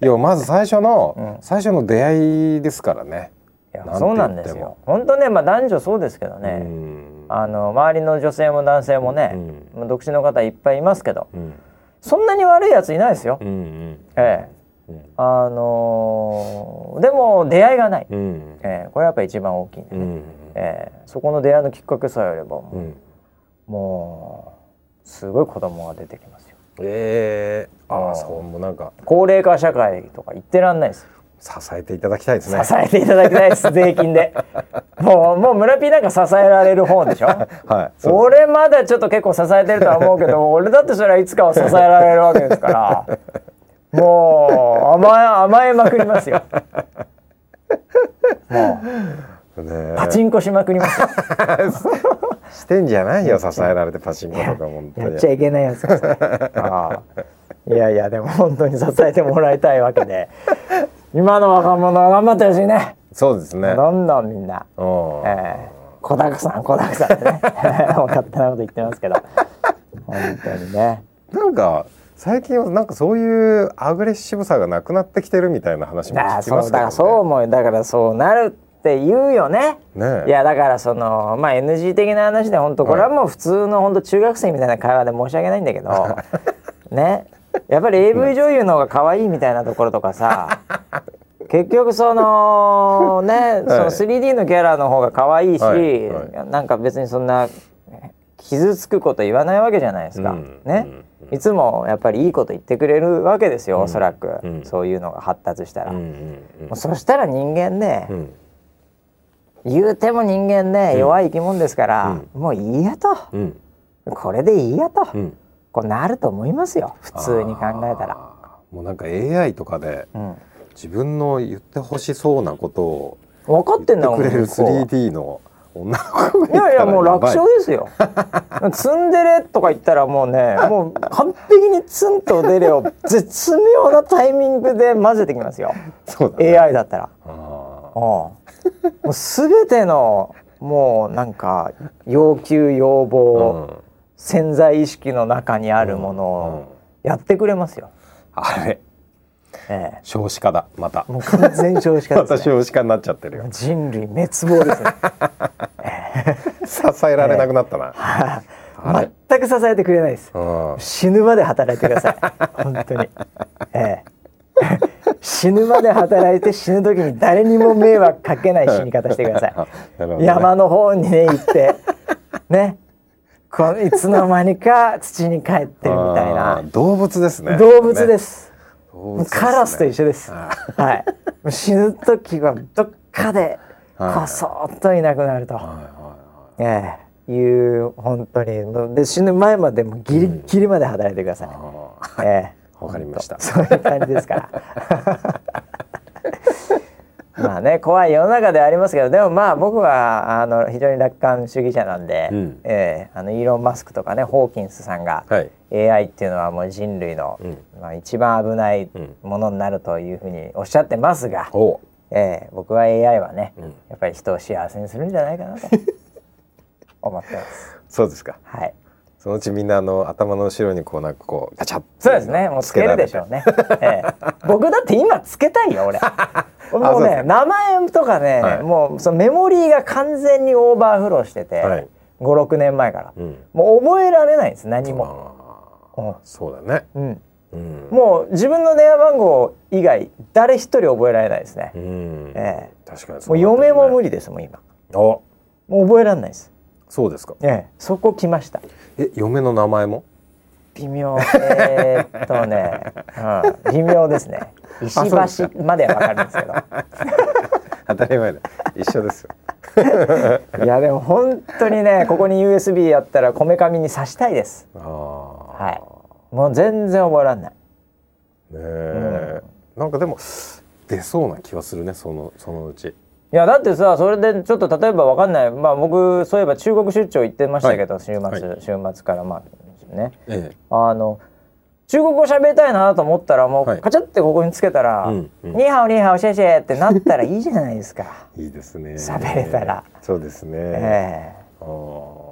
いいやまず最初のうん最初の出会いですからねいやそうなんですよ。本当ねまあ男女そうですけどうね、ん。あの周りの女性も男性もね、まあ独身の方いっぱいいますけど。うん。そんなに悪いやついないですよ、うんうん。ええ。うん。あのーでも出会いがない、うん。ええ。これやっぱ一番大きいね、うん。ええ。そこの出会いのきっかけさえあればもう,、うん。もうすごい子供が出てきますよ。ええ。ああそうもうなんか。高齢化社会とか言ってらんないです支えていただきたいですね。支えていただきたいです税金で。*laughs* もうもう村ピーなんか支えられる方でしょ？*laughs* はい俺まだちょっと結構支えてるとは思うけど *laughs* 俺だってそれはいつかは支えられるわけですから。もう甘え甘えまくりますよ。もうねパチンコしまくりますよ。してんじゃないよ支えられてパチンコとか本当に。やっちゃいけないやつああ。いやいやでも本当に支えてもらいたいわけで今の若者は頑張ってほしいね。そうですね。どんどんみんな、うん。えー、子だくさん子だくさんってね *laughs* 勝手なこと言ってますけど。本当にね。なんか最近はなんかそういうアグレッシブさがなくなってきてるみたいな話も聞きますけどね。そうだからそう思うよ。だからそうなるって言うよね。ね。いやだからそのまあ NG 的な話で本当これはもう普通の本当中学生みたいな会話で申し訳ないんだけど。*laughs* ねやっぱり AV 女優の方が可愛いみたいなところとかさ *laughs* 結局そのねその 3D のキャラの方が可愛いし、はい。はなんか別にそんな傷つくこと言わないわけじゃないですか、うん。ね、うん。いつもやっぱりいいこと言ってくれるわけですよ、おそらく、うん。そういうのが発達したら、うんもうん。うそしたら人間ね、うん。うん言うても人間ね、弱い生き物ですから、もういいやと、うん。これでいいやと、うんこうなると思いますよ普通に考えたら。もうなんか AI とかでうん、自分の言ってほしそうなことを分かってんだもんくれる向こうは。3D の女の子がいい。やいやもう楽勝勝ですよ。*laughs* ツンデレとか言ったらもうね *laughs* もう完璧にツンとデレを絶妙なタイミングで混ぜてきますよ。そうだね。AI だったら。あうん。もう全てのもうなんか要求要ー望、うん潜在意識の中にあるものをやってくれますよ。あれ。ええ。少子化だまた。もう完全少子化 *laughs* また少子化になっちゃってるよ。人類滅亡ですね *laughs* 支えられなくなったな、あ。れ？全く支えてくれないです。うん。死ぬまで働いてください。本当に。ええ。*laughs* 死ぬまで働いて死ぬ時に誰にも迷惑かけない死に方してください。ね。山の方にね行って。ねこのいつの間にか土に帰ってるみたいあなー動物ですね。動物です。ね。カラスと一緒です。あはい。死ぬ時はどっかではい。こそっといなくなると、はいはいはい。ええ。いう本当に。で死ぬ前までもギリギリまで働いてください。あええ。*laughs* わかりました。そういう感じですから。まあね怖い世の中ではありますけどでもまあ僕はあの非常に楽観主義者なんで、うん。ええあのイーロン・マスクとかねホーキンスさんが、ーはい。AI っていうのはもう人類の、うん。まあ、一番危ないうん。ものになるというふうにおっしゃってますが、おええ僕は AI はね、うん。やっぱり人を幸せにするんじゃないかなと思ってます。*laughs* そうですか。はい、そのうちみんなあの頭の後ろにこうなんかこうガチャッ。そうですね。もうつけるでしょうね。ええ。僕だって今つけたいよ俺。*laughs* もうね名前とかね、はい。もうそのメモリーが完全にオーバーフローしてて、はい。56年前から、うん。もう覚えられないんです何も。あー。そうだね。うん。うん。もう自分の電話番号以外誰一人覚えられないですね。うん。え確かにもう嫁も無理理ですもん今。お。もう覚えられないです。そうですか。ええ、そこ来ました。え嫁の名前も？微妙。えーっとね、うん、微妙ですね。*laughs* 石橋まではわかるんですけど。*laughs* 当たり前だ一緒ですよ *laughs* いやでも本当にね、ここに USB やったらこめかみに挿したいです。ああはい。もう全然覚えられない。ねえ、なんかでも出そうな気はするねそのそのうちいやだってさそれでちょっと例えばわかんない。まあ僕そういえば中国出張行ってましたけど、はい。週末、は週末からまあね。えあの中国語喋りたいなと思ったらもう、はい。カチャってここにつけたら「うんうん。ニーハオニーハオシェシェ」ってなったらいいじゃないですか。えいいですね。喋れたら。そうですね、え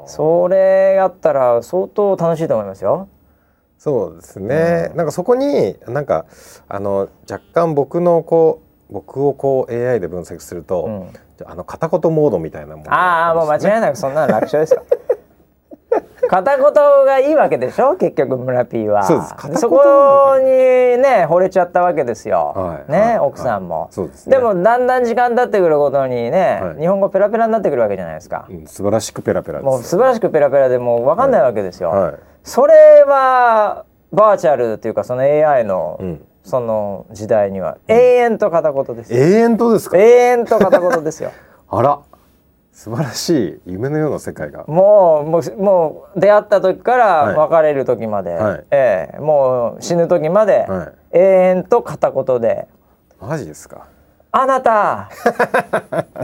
それやったら相当楽しいと思いますよ。そうですね、なんかそこになんかあの若干僕のこう僕をこう AI で分析すると、うん。あの片言モードみたいなものああもう間違いなくそんなの楽勝ですよ。*laughs* 片言がいいわけでしょ結局村 P は。そうです。片言そこにね惚れちゃったわけですよ、ね、はい。はい。奥さんも、はい。そうですね。もだんだん時間経ってくるごとにね、はい。日本語ペラペラになってくるわけじゃないですか、うん素晴らしくペラペラです。もう素晴らしくペラペラでもう分かんないわけですよ、はい。それはバーチャルっていうかその AI の、うんその時代には。永遠と片言ですよ、永遠とですか？永遠と片言ですよ。*laughs* あら。素晴らしい夢のような世界が。もうもうもう出会った時からはい。別れる時まで、はい。ええ。もう死ぬ時まで、はい。永遠と片言で。マジですか「あなた。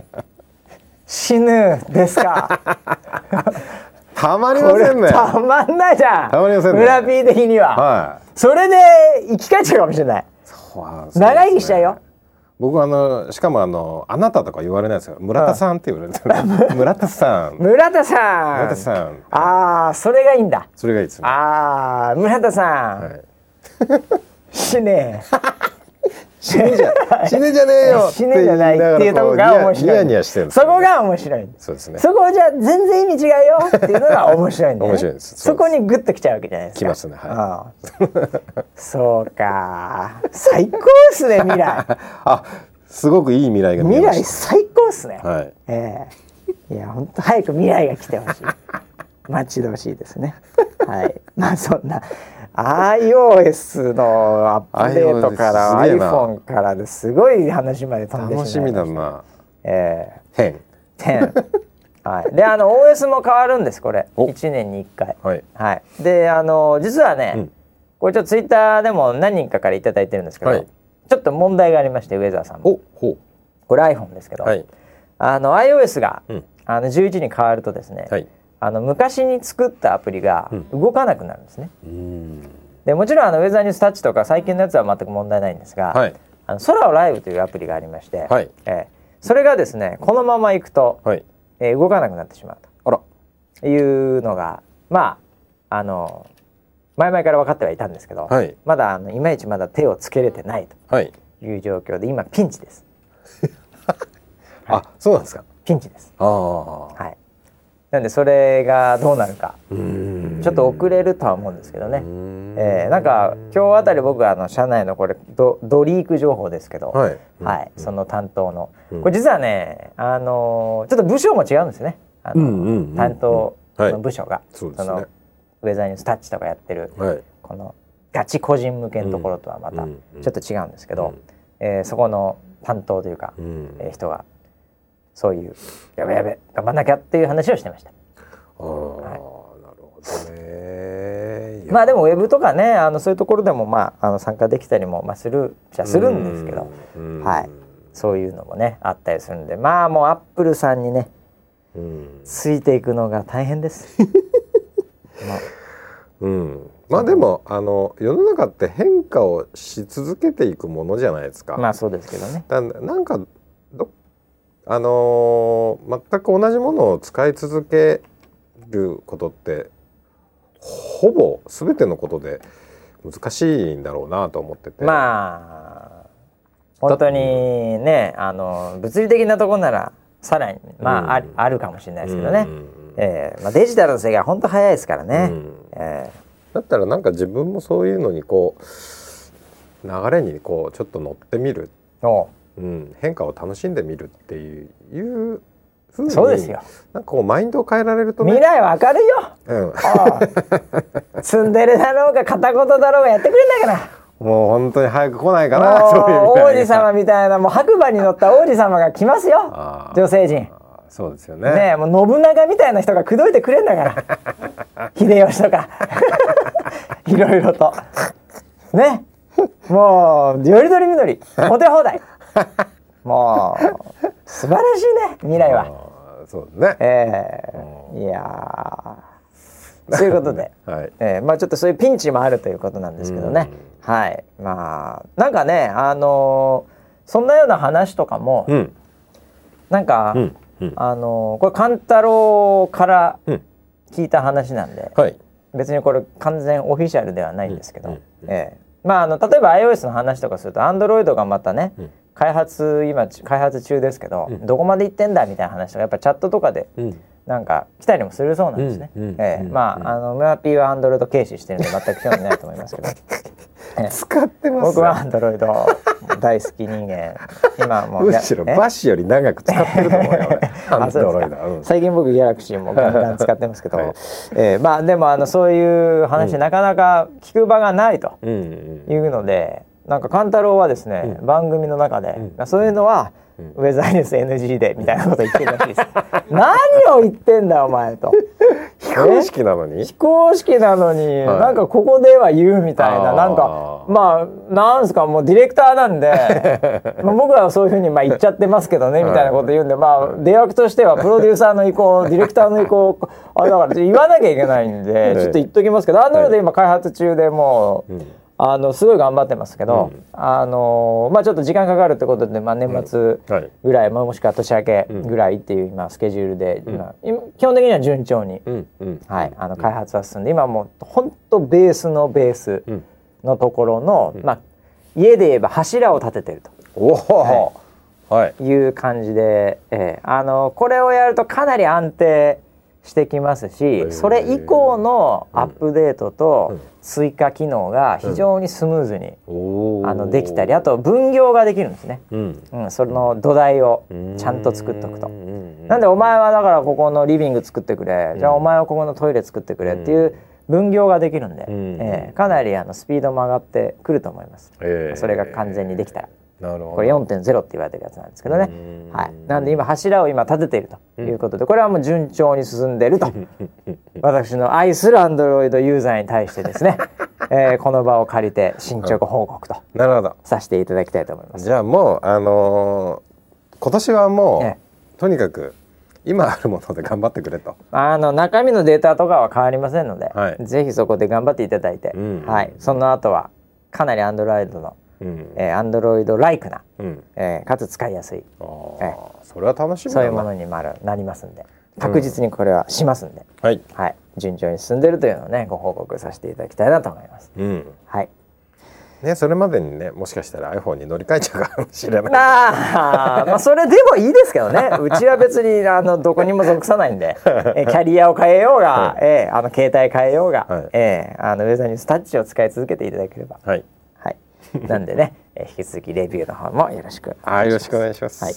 *laughs* 死ぬですか? *laughs* たま」りませんね。たまんないじゃん。たまりませんね。村 P 的には、はい。それで生き返っちゃうかもしれないそうなんですね長生きしちゃうよ。僕あのしかもあのあなたとか言われないですよ。村田さんって言われてる。*laughs* 村田さん。村田さん。村田さん。ああそれがいいんだ。それがいいですね。ああ村田さん、はい。死ね *laughs* 死ねじゃ死ねじゃねえよ死ねじゃないっていうところが面白いニヤニヤしてるそこが面白いそうですね。そこじゃ全然意味違うよっていうのが面白いんだよ、ね、面白いです。そこにグッときちゃうわけじゃないですか。きますね。はい。そうか。最高っすね未来。*laughs* あすごくいい未来が未来最高っすね、たはい。ええ。いや本当早く未来が来てほしい。*laughs* 待ち遠しいですね。はい。まあそんな iOS のアップデートから iPhone からです。ごい話まで飛んで楽しみしまいました。だな。ええ。変10はい。であの OS も変わるんですこれ。お。1年に1回。はい。はい。であの実はね、うん。これちょっとツイッターでも何人かから頂いいてるんですけど、はい。ちょっと問題がありましてウェザーさんもこれ iPhone ですけど、うはい。あの iOS が、うん。あの11に変わるとですね、はいあの昔に作ったアプリがうん。動かなくなるんですね。うーん。でもちろんあのウェザーニュースタッチとか最近のやつは全く問題ないんですが、はい。あの空をライブというアプリがありまして、はい。えーそれがですねこのまま行くと、はい。えー動かなくなってしまうあら。というのがまああの前々から分かってはいたんですけど、はい。まだあのいまいちまだ手をつけれてないはい。という状況で今ピンチです。*laughs* あ、そうなんですか。ピンチです。ああ。はいなんでそれがどうなるか。ちょっと遅れるとは思うんですけどね、えーなんか今日あたり僕はあの社内のこれドドリーク情報ですけど、はい。はい、その担当の、うん。これ実はね、あのーちょっと部署も違うんですね。あの担当はい。の部署が、そうですね。のウェザーニュースタッチとかやってるはい。このガチ個人向けのところとはまたちょっと違うんですけど、うん。えーそこの担当というか、うん。えー人がそういうやべやべ頑張んなきゃっていう話をしてました。ああ、なるほどね。まあでもウェブとかねあのそういうところでもまああの参加できたりもまあするじゃするんですけど、うんはいそういうのもねあったりするんでまあもうアップルさんにねうん。ついていくのが大変です。*laughs* まあうん。まあでもあの世の中って変化をし続けていくものじゃないですか。まあそうですけどね。だなんかどあのー全く同じものを使い続けることってほぼ全てのことで難しいんだろうなと思ってて。まあ本当にねあの物理的なところならさらにまあ、うんあるあるかもしれないですけどね。うんえーまあ、デジタルの世界は本当早いですからね。うんえだったらなんか自分もそういうのにこう流れにこうちょっと乗ってみる、ーおうん、変化を楽しんでみるっていうふううにそうですよ。なんかこうマインドを変えられるとね未、来は明るいよ。うん、ツンデレだろうが片言だろうがやってくれんだから。もう本当に早く来ないかな王子様みたいなもう白馬に乗った王子様が来ますよ。女性陣。そうですよね。ねえもう信長みたいな人が口説いてくれんだから。*laughs* 秀吉とか。*laughs* いろいろと。ね。もうよりどりみどり。モテ放題 *laughs* もう素晴らしいね未来は。そうね。ええ。いやー。ということで、*laughs* はい。えーまあちょっとそういうピンチもあるということなんですけどね。はい。まあなんかねあのーそんなような話とかも、うん。なんか、うん。うん。あのこれ勘太郎からうん。聞いた話なんで、はい。別にこれ完全オフィシャルではないんですけど、ええ。まああの例えば iOS の話とかすると Android がまたね、うん開発今開発中ですけど、うん。どこまで行ってんだみたいな話とかやっぱチャットとかでうん。なんか来たりもするそうなんですね。うん。うんええ。うん。うん。まああのムアピーは Android 軽視してるんで全く興味ないと思いますけど。え *laughs* え使ってます僕は Android 大好き人間。今もう *laughs* むしろえバシより長く使ってると思うよ俺。*laughs* あそうですか。Android うん。最近僕ギャラクシーもガンガン使ってますけど、はい。えーまあでもあのそういう話、うんなかなか聞く場がないというのでなんか勘太郎はですね、うん。番組の中で、うん。そういうのは、うん。ウェザーニュース NG でみたいなこと言ってるらしいです。*laughs* 何を言ってんだお前と。*laughs* 非公式なのに？非公式なのに、はい。なんかここでは言うみたいななんかまあなんすかもうディレクターなんで *laughs* まあ僕はそういうふうにまあ言っちゃってますけどねみたいなこと言うんでまあ出役としてはプロデューサーの意向ディレクターの意向あだから言わなきゃいけないんでね。ちょっと言っときますけどアンドロイド今開発中でもう。うんあのすごい頑張ってますけど、うん。あのまあちょっと時間かかるってことで、まあ、年末はい。ぐらい、まあもしくは年明けぐらいっていう今スケジュールで、今今基本的には順調に、うん。うん。はい、あの開発は進んで今もう本当ベースのベースうん。のところの、まあ家で言えば柱を立ててるおおはい。とい。う感じで、ええ。あのこれをやるとかなり安定してきますし、ーそれ以降のアップデートと追加機能が非常にスムーズに、おーあのできたりあと分業ができるんですね、うん。うん、その土台をちゃんと作っとくと。うん。なんでお前はだからここのリビング作ってくれ、じゃあお前はここのトイレ作ってくれっていう分業ができるんで、うん。えーかなりあのスピードも上がってくると思います、えーそれが完全にできたらなるほど。これ4.0って言われてるやつなんですけどね。うん。はい。なんで今柱を今立てているということでこれはもう順調に進んでいると。*laughs* 私の愛するアンドロイドユーザーに対してですね、*laughs* えーこの場を借りて進捗報告となるほど。させていただきたいと思います。じゃあもうあのー今年はもう、えとにかく今あるもので頑張ってくれと。あの中身のデータとかは変わりませんので、はい。ぜひそこで頑張っていただいて、うん。はい、その後はかなりアンドロイドの、うんえー、アンドロイドライクな、うん。えーかつ使いやすい。あー。えそれは楽しみそういうものになるなりますんで。確実にこれはしますんで、はい。はい、順調に進んでるというのをねご報告させていただきたいなと思います。うん。はい。ねそれまでにねもしかしたら iPhone に乗り換えちゃうかもしれない。ああ、まあそれでもいいですけどね。*laughs* うちは別にあのどこにも属さないんで、えキャリアを変えようが、えあの携帯変えようが、はい。えあのウェザーニュースタッチを使い続けていただければ、はいはい。*laughs* なんでね、え引き続きレビューの方もよろしく。はいよろしくお願いします。はい。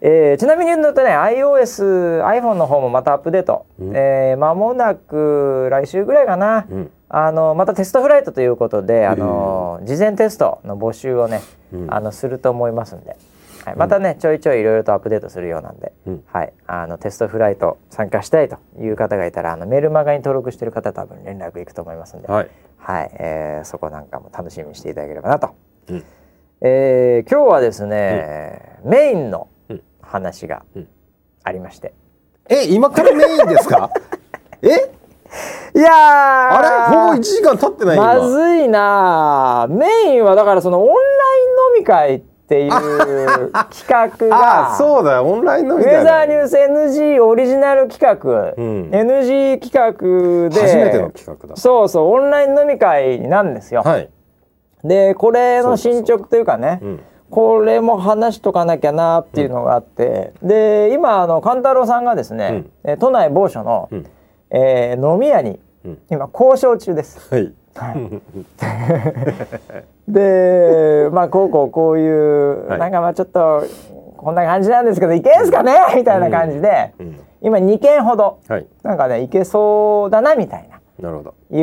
えーちなみに言うとね iOS、iPhone の方もまたアップデート、えー間もなく来週ぐらいかな、うん。あのまたテストフライトということで、あの事前テストの募集をね、うん。あのすると思いますんで、はい、またね、ちょいちょいいろいろとアップデートするようなんで、うん。はい、あのテストフライト参加したいという方がいたらあのメールマガに登録してる方多分連絡いくと思いますんで、はいはいえーそこなんかも楽しみにしていただければなと。うん。えー今日はですね、メインのうん。話がうん。ありまして、え今からメインですか？*laughs* え？いやーあれ？ほぼ1時間経ってない今。まずいなあメインはだからそのオンライン飲み会っていう企画が *laughs* あそうだよオンラインのウェザーニュース NG オリジナル企画、うん。NG 企画で。初めての企画だ。そうそうオンライン飲み会なんですよ、はい、でこれの進捗というかねうん、これも話しとかなきゃなっていうのがあって、で今あの勘太郎さんがですね、え都内某所の、うん。えー飲み屋にうん。今交渉中です。はい *laughs* でまあこうこうこういう、はい。なんかまあちょっとこんな感じなんですけどいけんすかね？みたいな感じで、うん。今2件ほどはい。なんかねいけそうだなみたいな。なるほど。い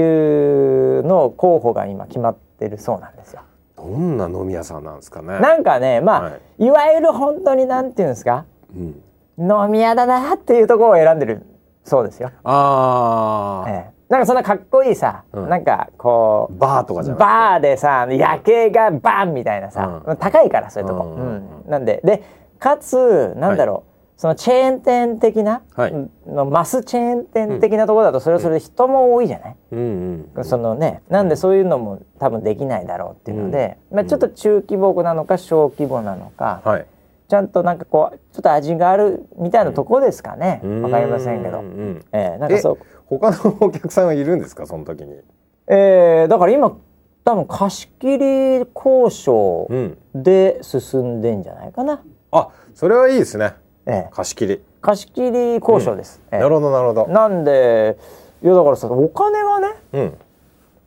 うのを候補が今決まってるそうなんですよ。どんな飲み屋さんなんですかね？なんかねまあ、はい。い、わゆる本当になんていうんですか？うん、飲み屋だなっていうところを選んでるそうですよ。ああ、ええ、なんかそんなかっこいいさ、うん。なんかこうバーとかじゃバーでさ夜景がバンみたいなさ、うん。高いからそういうとこ、うんうんなんででかつなんだろう、そのチェーン店的な、はい。のマスチェーン店的なところだとそれはそれで人も多いじゃない、うんうんそのねなんでそういうのも多分できないだろうっていうので、まあ、ちょっと中規模なのか小規模なのか、はい。ちゃんとなんかこうちょっと味があるみたいなとこですかね、わかりませんけど。う、んええなんかそう他のお客さんはいるんですか？*laughs* その時に。えー、だから今多分貸し切り交渉うん。で進んでんじゃないかな、あそれはいいですね。ええ、貸し切り、貸し切り交渉です、ええなるほどなるほど。なんでいやだからさお金がねうん。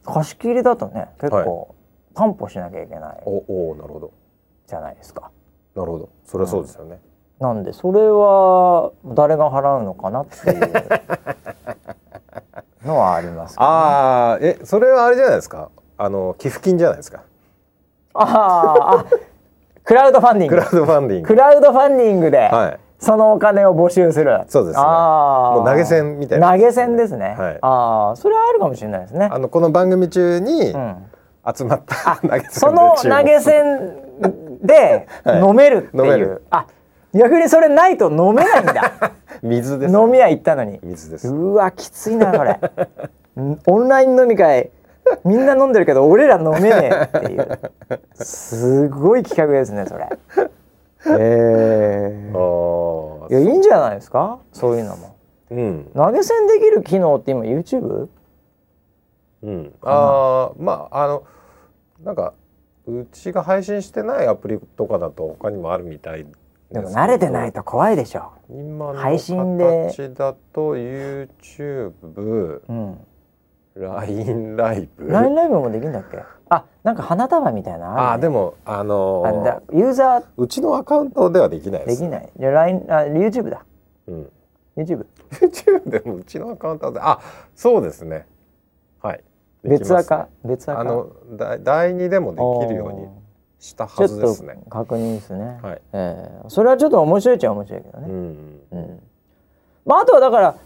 貸し切りだとね結構担保しなきゃいけないおおなるほど。じゃないですか。なるほど。それはそうですよね、なんでそれは誰が払うのかなっていう *laughs* のはありますね。ああえそれはあれじゃないですか？あの寄付金じゃないですか？あーあクラウドファンディング。クラウドファンディング。クラウドファンディングで、はい。そのお金を募集する。そうですね。あー。もう投げ銭みたいな。投げ銭ですね。はい。ああ、それはあるかもしれないですね。あのこの番組中にうん。集まった投げ銭でその投げ銭で *laughs* はい。飲めるっていう。飲める。あ、逆にそれないと飲めないんだ。*laughs* 水です飲み屋行ったのに。水です。うわ、きついなこれ。ん *laughs* オンライン飲み会。みんな飲んでるけど俺ら飲めねえっていう。すごい企画ですねそれ。*laughs* えあー、ーいやいいんじゃないですか？そういうのも。うん。投げ銭できる機能って今 YouTube? うん。あーまああのなんかうちが配信してないアプリとかだと他にもあるみたいでも慣れてないと怖いでしょ。今の配信で形だと YouTube、うん。LINE ライブ。LINE ライブもできるんだっけ？あ、なんか花束みたいなのあね。ーでもあのーあだユーザうちのアカウントではできないで。ーですきない。じゃあ LINE あ YouTube だ。うん。YouTube。YouTube でもうちのアカウントであそうですね。はい。別アカ？別アカ？あのだ第二でもできるようにしたはずですね。確認ですね。はい。ええそれはちょっと面白いっちゃ面白いけどね。うん。うん。まああとはだから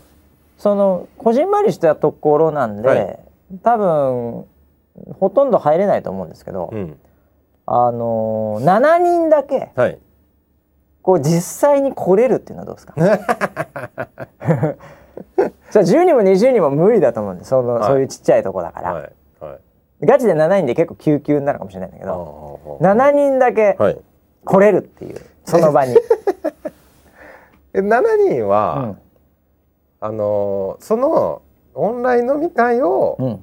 そのこじんまりしたところなんで、はい多分ほとんど入れないと思うんですけど、うん。あのー、7人だけはい。こう実際に来れるっていうのはどうですか？*laughs* じゃあ10人も20人も無理だと思うんですその、はいそういうちっちゃいとこだから、はい。はい。ガチで7人で結構救急になるかもしれないんだけどあー。7人だけはい。来れるっていうその場に、*laughs* え七人うは、ん。あのーそのオンライン飲み会を、うん、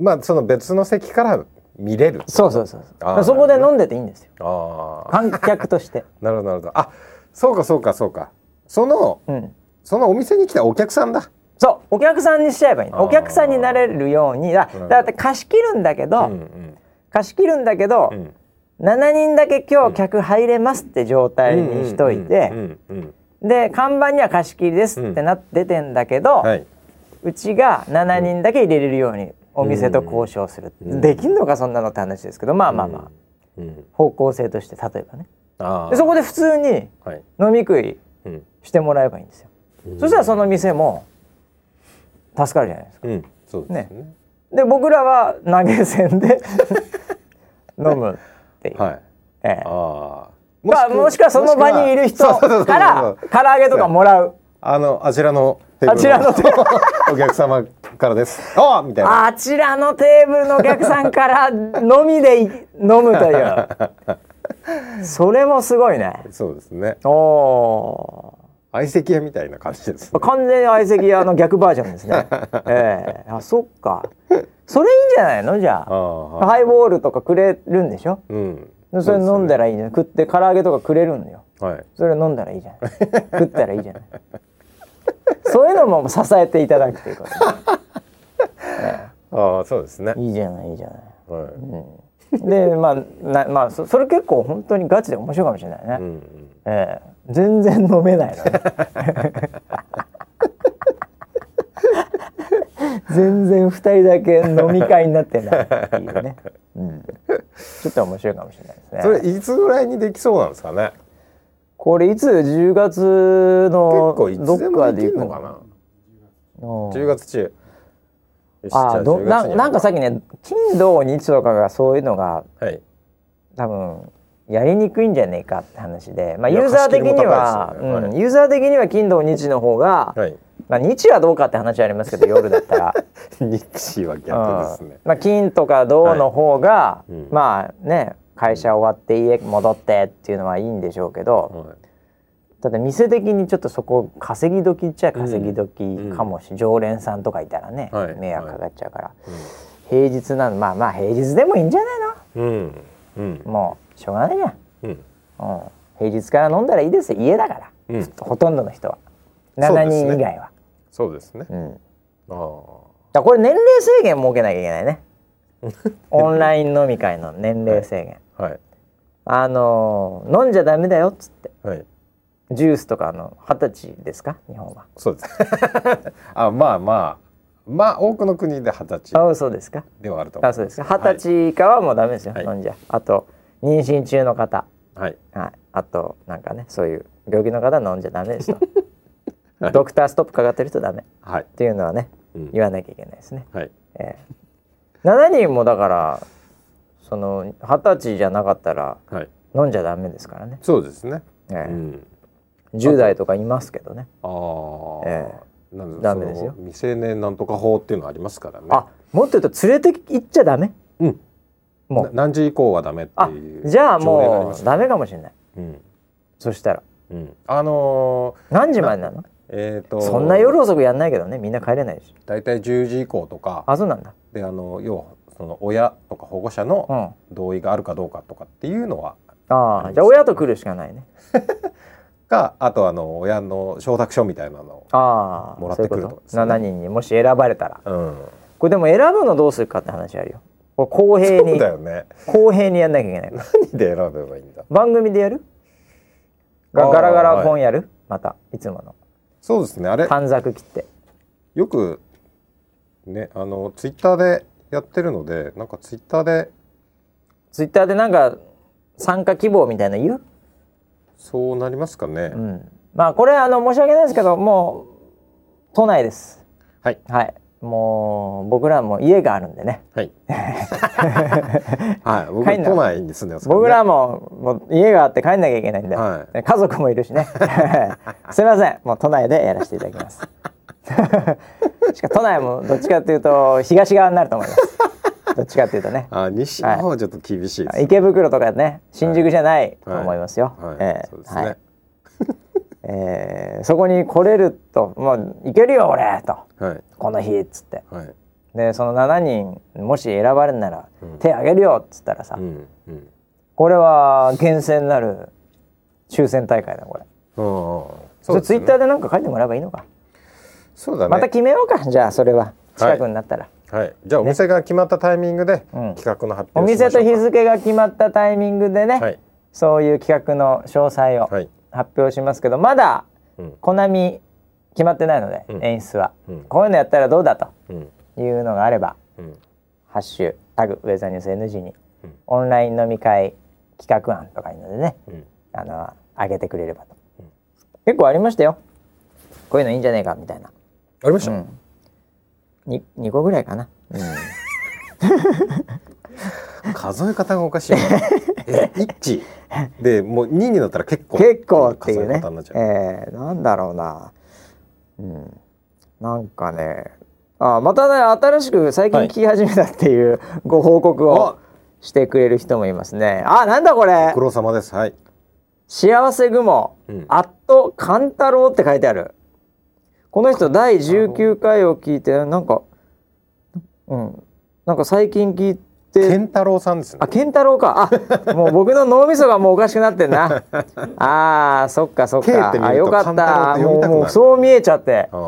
まあその別の席から見れるそうそうそうそう。そこで飲んでていいんですよ。ああ観客として、*laughs* なるほどなるほど。あそうかそうかそうか。そのうん、そのお店に来たお客さんだお客さんにしちゃえばいいお客さんになれるように。だだって貸し切るんだけど、うんうん。貸し切るんだけど、うん。7人だけ今日客入れますって状態にしといて、で看板には貸し切りですってなって出てんだけど、うんはい。うちが7人だけ入れれるようにお店と交渉する、うん。できんのかそんなのって話ですけどまあまあまあ、うん。方向性として例えばね。あでそこで普通にはい。飲み食いうん。してもらえばいいんですよ、そしたらその店も助かるじゃないですか。うんそうですね。で僕らは投げ銭で *laughs* 飲むっていう、はい。ええ。ああまあ、もしくはその場にいる人から唐揚げとかもらう。あのあちらのテーブルあちらのテ *laughs* お客様からです。ああみたいな。あちらのテーブルのお客さんから飲みでい飲むという。*laughs* それもすごいね。そうですね。おお相席屋みたいな感じですね。ー完全に相席屋の逆バージョンですね。*laughs* ええ。あそっか。それいいんじゃないの？じゃあ。ハイボールとかくれるんでしょ？うん。でそれ飲んだららいいじゃん食って唐揚げとかくれるんだよ。はい。それ飲んだらいいじゃない。*laughs* 食ったらいいじゃない。そういうのも支えていただくということで。ああそうですね。いいじゃないいいじゃない。はい。でまあなまあそそれ結構本当にガチで面白いかもしれないね、うんうん。ええ全然飲めないのね。全然二人だけ飲み会になってないっていうね、うん、ちょっと面白いかもしれないですね。それいつぐらいにできそうなんですかね？これいつ？10月の結構いつでもできるのかな？うん。10月中。あど10ななんかさっきね金土日とかがそういうのがはい。多分やりにくいんじゃねえかって話で、まあ、ユーザー的には、ねはいうんユーザー的には金土日の方が、はい。まあ、日はどうかって話はありますけど夜だったら、*laughs* 日は逆ですね。うん。まあ、金とか土の方が、いうん。まあね会社終わって家戻ってっていうのはいいんでしょうけど、はい。ただ店的にちょっとそこ稼ぎ時っちゃ稼ぎ時かもし、常連さんとかいたらね、はい。迷惑かかっちゃうから、平日なのまあまあ平日でもいいんじゃないうん。うん。のもうしょうがないじゃん。うん。うん、平日から飲んだらいいですよ。家だから、うん。ほとんどの人は。7そうですね人以外は。そうですね。うん、だかあらこれ年齢制限設けなきゃいけないね。*laughs* オンライン飲み会の年齢制限、あはい。あのー飲んじゃダメだよっつって。はい。ジュースとかの二十歳ですか？日本は。そうです。*laughs* あまあまあ。まあ多くの国で二十歳あそうですか。ではあると思います。あそうですか。二十歳以下はもうダメですよ、はい。飲んじゃ。あと妊娠中の方。はい。はい、あとなんかねそういう病気の方は飲んじゃダメですと。*laughs* ドクターストップかかってる人ダメ。はい。っていうのはねうん。言わなきゃいけないですね、はい。ええ。7人もだからその二十歳じゃなかったらはい。飲んじゃダメですからね、そうですね。ええ。うん。10代とかいますけどね。ああえなんダメですよ。未成年なんとか法っていうのありますからね。あもっと言うと連れて行っちゃダメ。うんもう。な何時以降はダメってあいうじゃあもうダメかもしれない。うん。そしたら。うん。あの何時までなの？ーえっとそんな夜遅くやんないけどね。みんな帰れないし。だいたい10時以降とか。あそうなんだ。であの要はその親とか保護者うのん。同意があるかどうかとかっていうのは。ああじゃあ親と来るしかないね。*laughs* かあとあの親の承諾書みたいなのをもらってくるととですね。7人にもし選ばれたら。うん。これでも選ぶのどうするかって話あるよ公平そうにだよね。公平にやんなきゃいけない。何で選べばいいんだ？番組でやる？がガラガラ本やる、またいつもの。そうですね。あれ短冊切って。よくねあのツイッターでやってるのでなんかツイッターでツイッターでなんか参加希望みたいなの言う、そうなりますかね、うん、まあこれあの申し訳ないですけどもう都内です。はい。はいもう僕らも家があるんでね。はい。*laughs* はい。僕帰んな都内に住んでますね、僕らももう家があって帰んなきゃいけないんで、は家族もいるしね。*laughs* すいません。もう都内でやらせていただきます。*laughs* しかも都内もどっちかっていうと東側になると思います。どっちかっていうとね。あ西の方はちょっと厳しいです、池袋とかね新宿じゃないと思いますよ、はい。ええ。そうですね、はいえーそこに来れると「もう行けるよ俺!」と。はい「この日」っつって。はい。でその7人もし選ばれるならうん。手挙げるよっつったらさ、うんうん。これは厳選なる抽選大会だこれ。それツイッターーでなんか書いてもらえばいいのか、そうだね。また決めようかじゃあそれは。近くになったら、はい。じゃあお店が決まったタイミングでうん。企画の発お表うか。店と日付が決まったタイミングでね、はい。そういう企画の詳細をはい発表しますけどまだうん。コナミ決まってないので、うん。演出は、うん。こういうのやったらどうだとうん。いうのがあればうん「ハッシュタグウェザーニュース NG」にうん。オンライン飲み会企画案とかいうのでねうん。あの上げてくれればと、うん。結構ありましたよ。こういうのいいんじゃねえかみたいな、ありました、うん、に 2, 個ぐらいかな、うん、*laughs* 数え方がおかしい *laughs* なえ一。でもう二になったら結構結構っていうね。数えー、なんだろうな。うん。なんかね。あまたね新しく最近聞き始めたっていうご報告をあ。してくれる人もいますね。あなんだこれ。ご苦労様です。はい。幸せ雲、うん。アット勘太郎って書いてある。この人第19回を聞いてなんかうん。なんか最近聞いて健太郎さんですね。あ健太郎か。あ *laughs* もう僕の脳みそがもうおかしくなってんな。*laughs* あーそっかそっか。あよかった。もうそう見えちゃって。ああ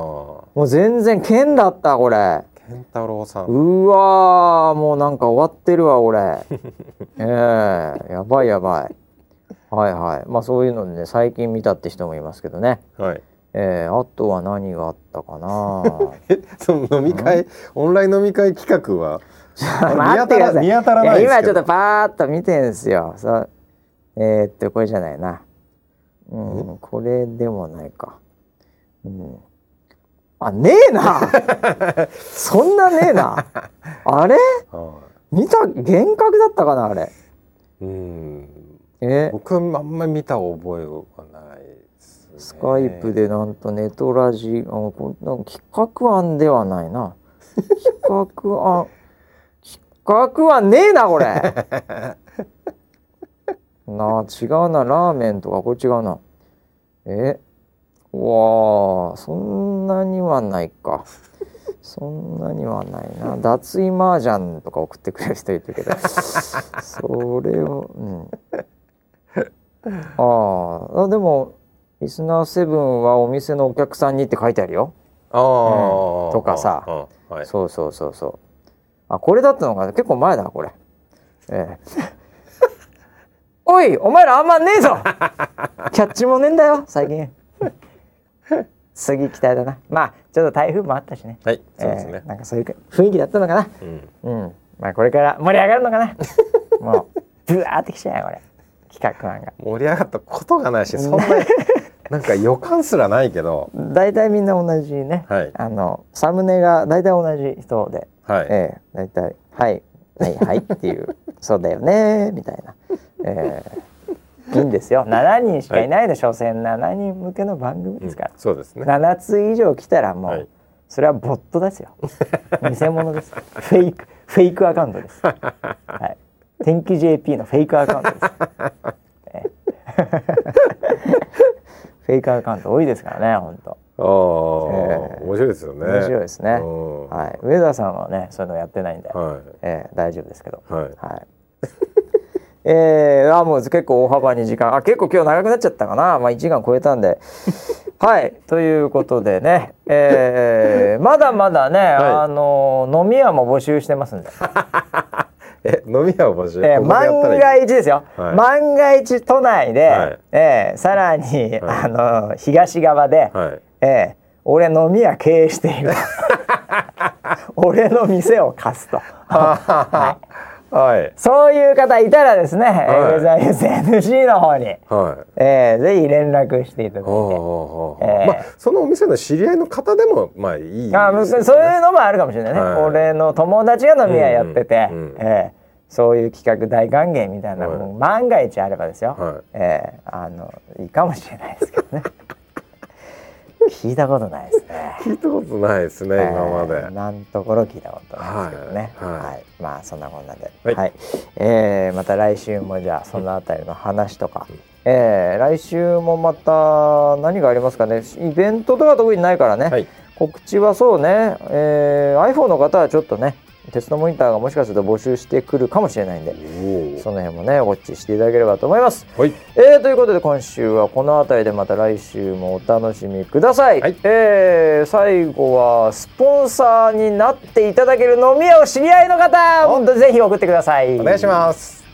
もう全然健だったこれ。健太郎さん。うわーもうなんか終わってるわ俺 *laughs* ええやばいやばい。はいはい。まあそういうのでね最近見たって人もいますけどね。はい。えー、あとは何があったかな。えその飲み会オンライン飲み会企画は *laughs* 待ってください。見当たらない今ちょっとパーッと見てんすよ。そう。えー、っとこれじゃないな。うんこれでもないか。うん。あねえな。*laughs* そんなねえな。あれ？は見た幻覚だったかなあれ？いうん。え？僕はあんまり見た覚えがないです、ね、スカイプでなんとネトラジあこなんか企画案ではないな。企画案企画案ねえなこれ。*laughs* なあ違うな。ラーメンとかこれ違うな。え？うわあそんなにはないか。そんなにはないな。脱衣麻雀とか送ってくれる人いるけど。それをうん。ああ。でもリスナーセブンはお店のお客さんにって書いてあるよ。ああ、うん。とかさ。はい。そうそうそうそう。あこれだったのか結構前だこれ。ええ。*laughs* おいお前らあんまねえぞ。*laughs* キャッチもねえんだよ最近。次期待だな。まあちょっと台風もあったしね。はいそうですねええ、なんかそういう雰囲気だったのかな？うんうん。まあこれから盛り上がるのかな？*laughs* もうブワーってきちゃうよこれ企画案が。盛り上がったことがないしそんななんか予感すらないけど大体みんな同じね、はいあのサムネが大体同じ人で、はい、ええ大体「はいはいはい」っていう「*laughs* そうだよね」みたいな、ええ。いいんですよ。7人しかいないでしょ、所詮7人向けの番組ですから、そうですね。7つ以上来たらもう、はい。それはボットですよ。*laughs* 偽物です。フェイクフェイクアカウントです、はい、天気 JP のフェイクアカウントです、*laughs* ええ。フェイクアカウント多いですからね本当ああ、ええ。面白いですよね。面白いですね。うん。はい、上田さんはね、そういうのやってないんで、はえー大丈夫ですけど。いはい。はい。*laughs* えー、あもう結構大幅に時間。あ結構今日長くなっちゃったかな。まあ1時間超えたんで。*laughs* はい。ということでね、えー、まだまだね、あの飲み屋も募集してますんで、*laughs* え飲み屋を募集？えー、万が一ですよ、はい。万が一都内で、はい。えーさらに、はい。あの東側で、はいええ俺飲み屋経営している *laughs* 俺の店を貸すと、*laughs* はい、はいそういう方いたらですね、い。ウェザーニュース NG の方に、はい。えー、ぜひ連絡していただいて。おええまあそのお店の知り合いの方でもまあいいですよあねそういうのもあるかもしれないね、はい。俺の友達が飲み屋やってて、うんうんえーそういう企画大歓迎みたいな、はい。万が一あればですよ、はい。えーあのいいかもしれないですけどね聞いたことないですね。*laughs* 聞いたことないですね、今まで。えー今のところ聞いたことないですけどね。はいは、はい。まあそんなこんなで、はい。はい、えーまた来週もじゃあそのあたりの話とか、えー来週もまた何がありますかね。イベントとか特にないからね、はい。告知はそうね、えー iPhone の方はちょっとね鉄道モニターがもしかすると募集してくるかもしれないんでおその辺もねウォッチしていただければと思います。はいえーということで今週はこの辺りでまた来週もお楽しみください。はいえー最後はスポンサーになっていただける飲み屋を知り合いの方、本当ぜひ送ってください。お願いします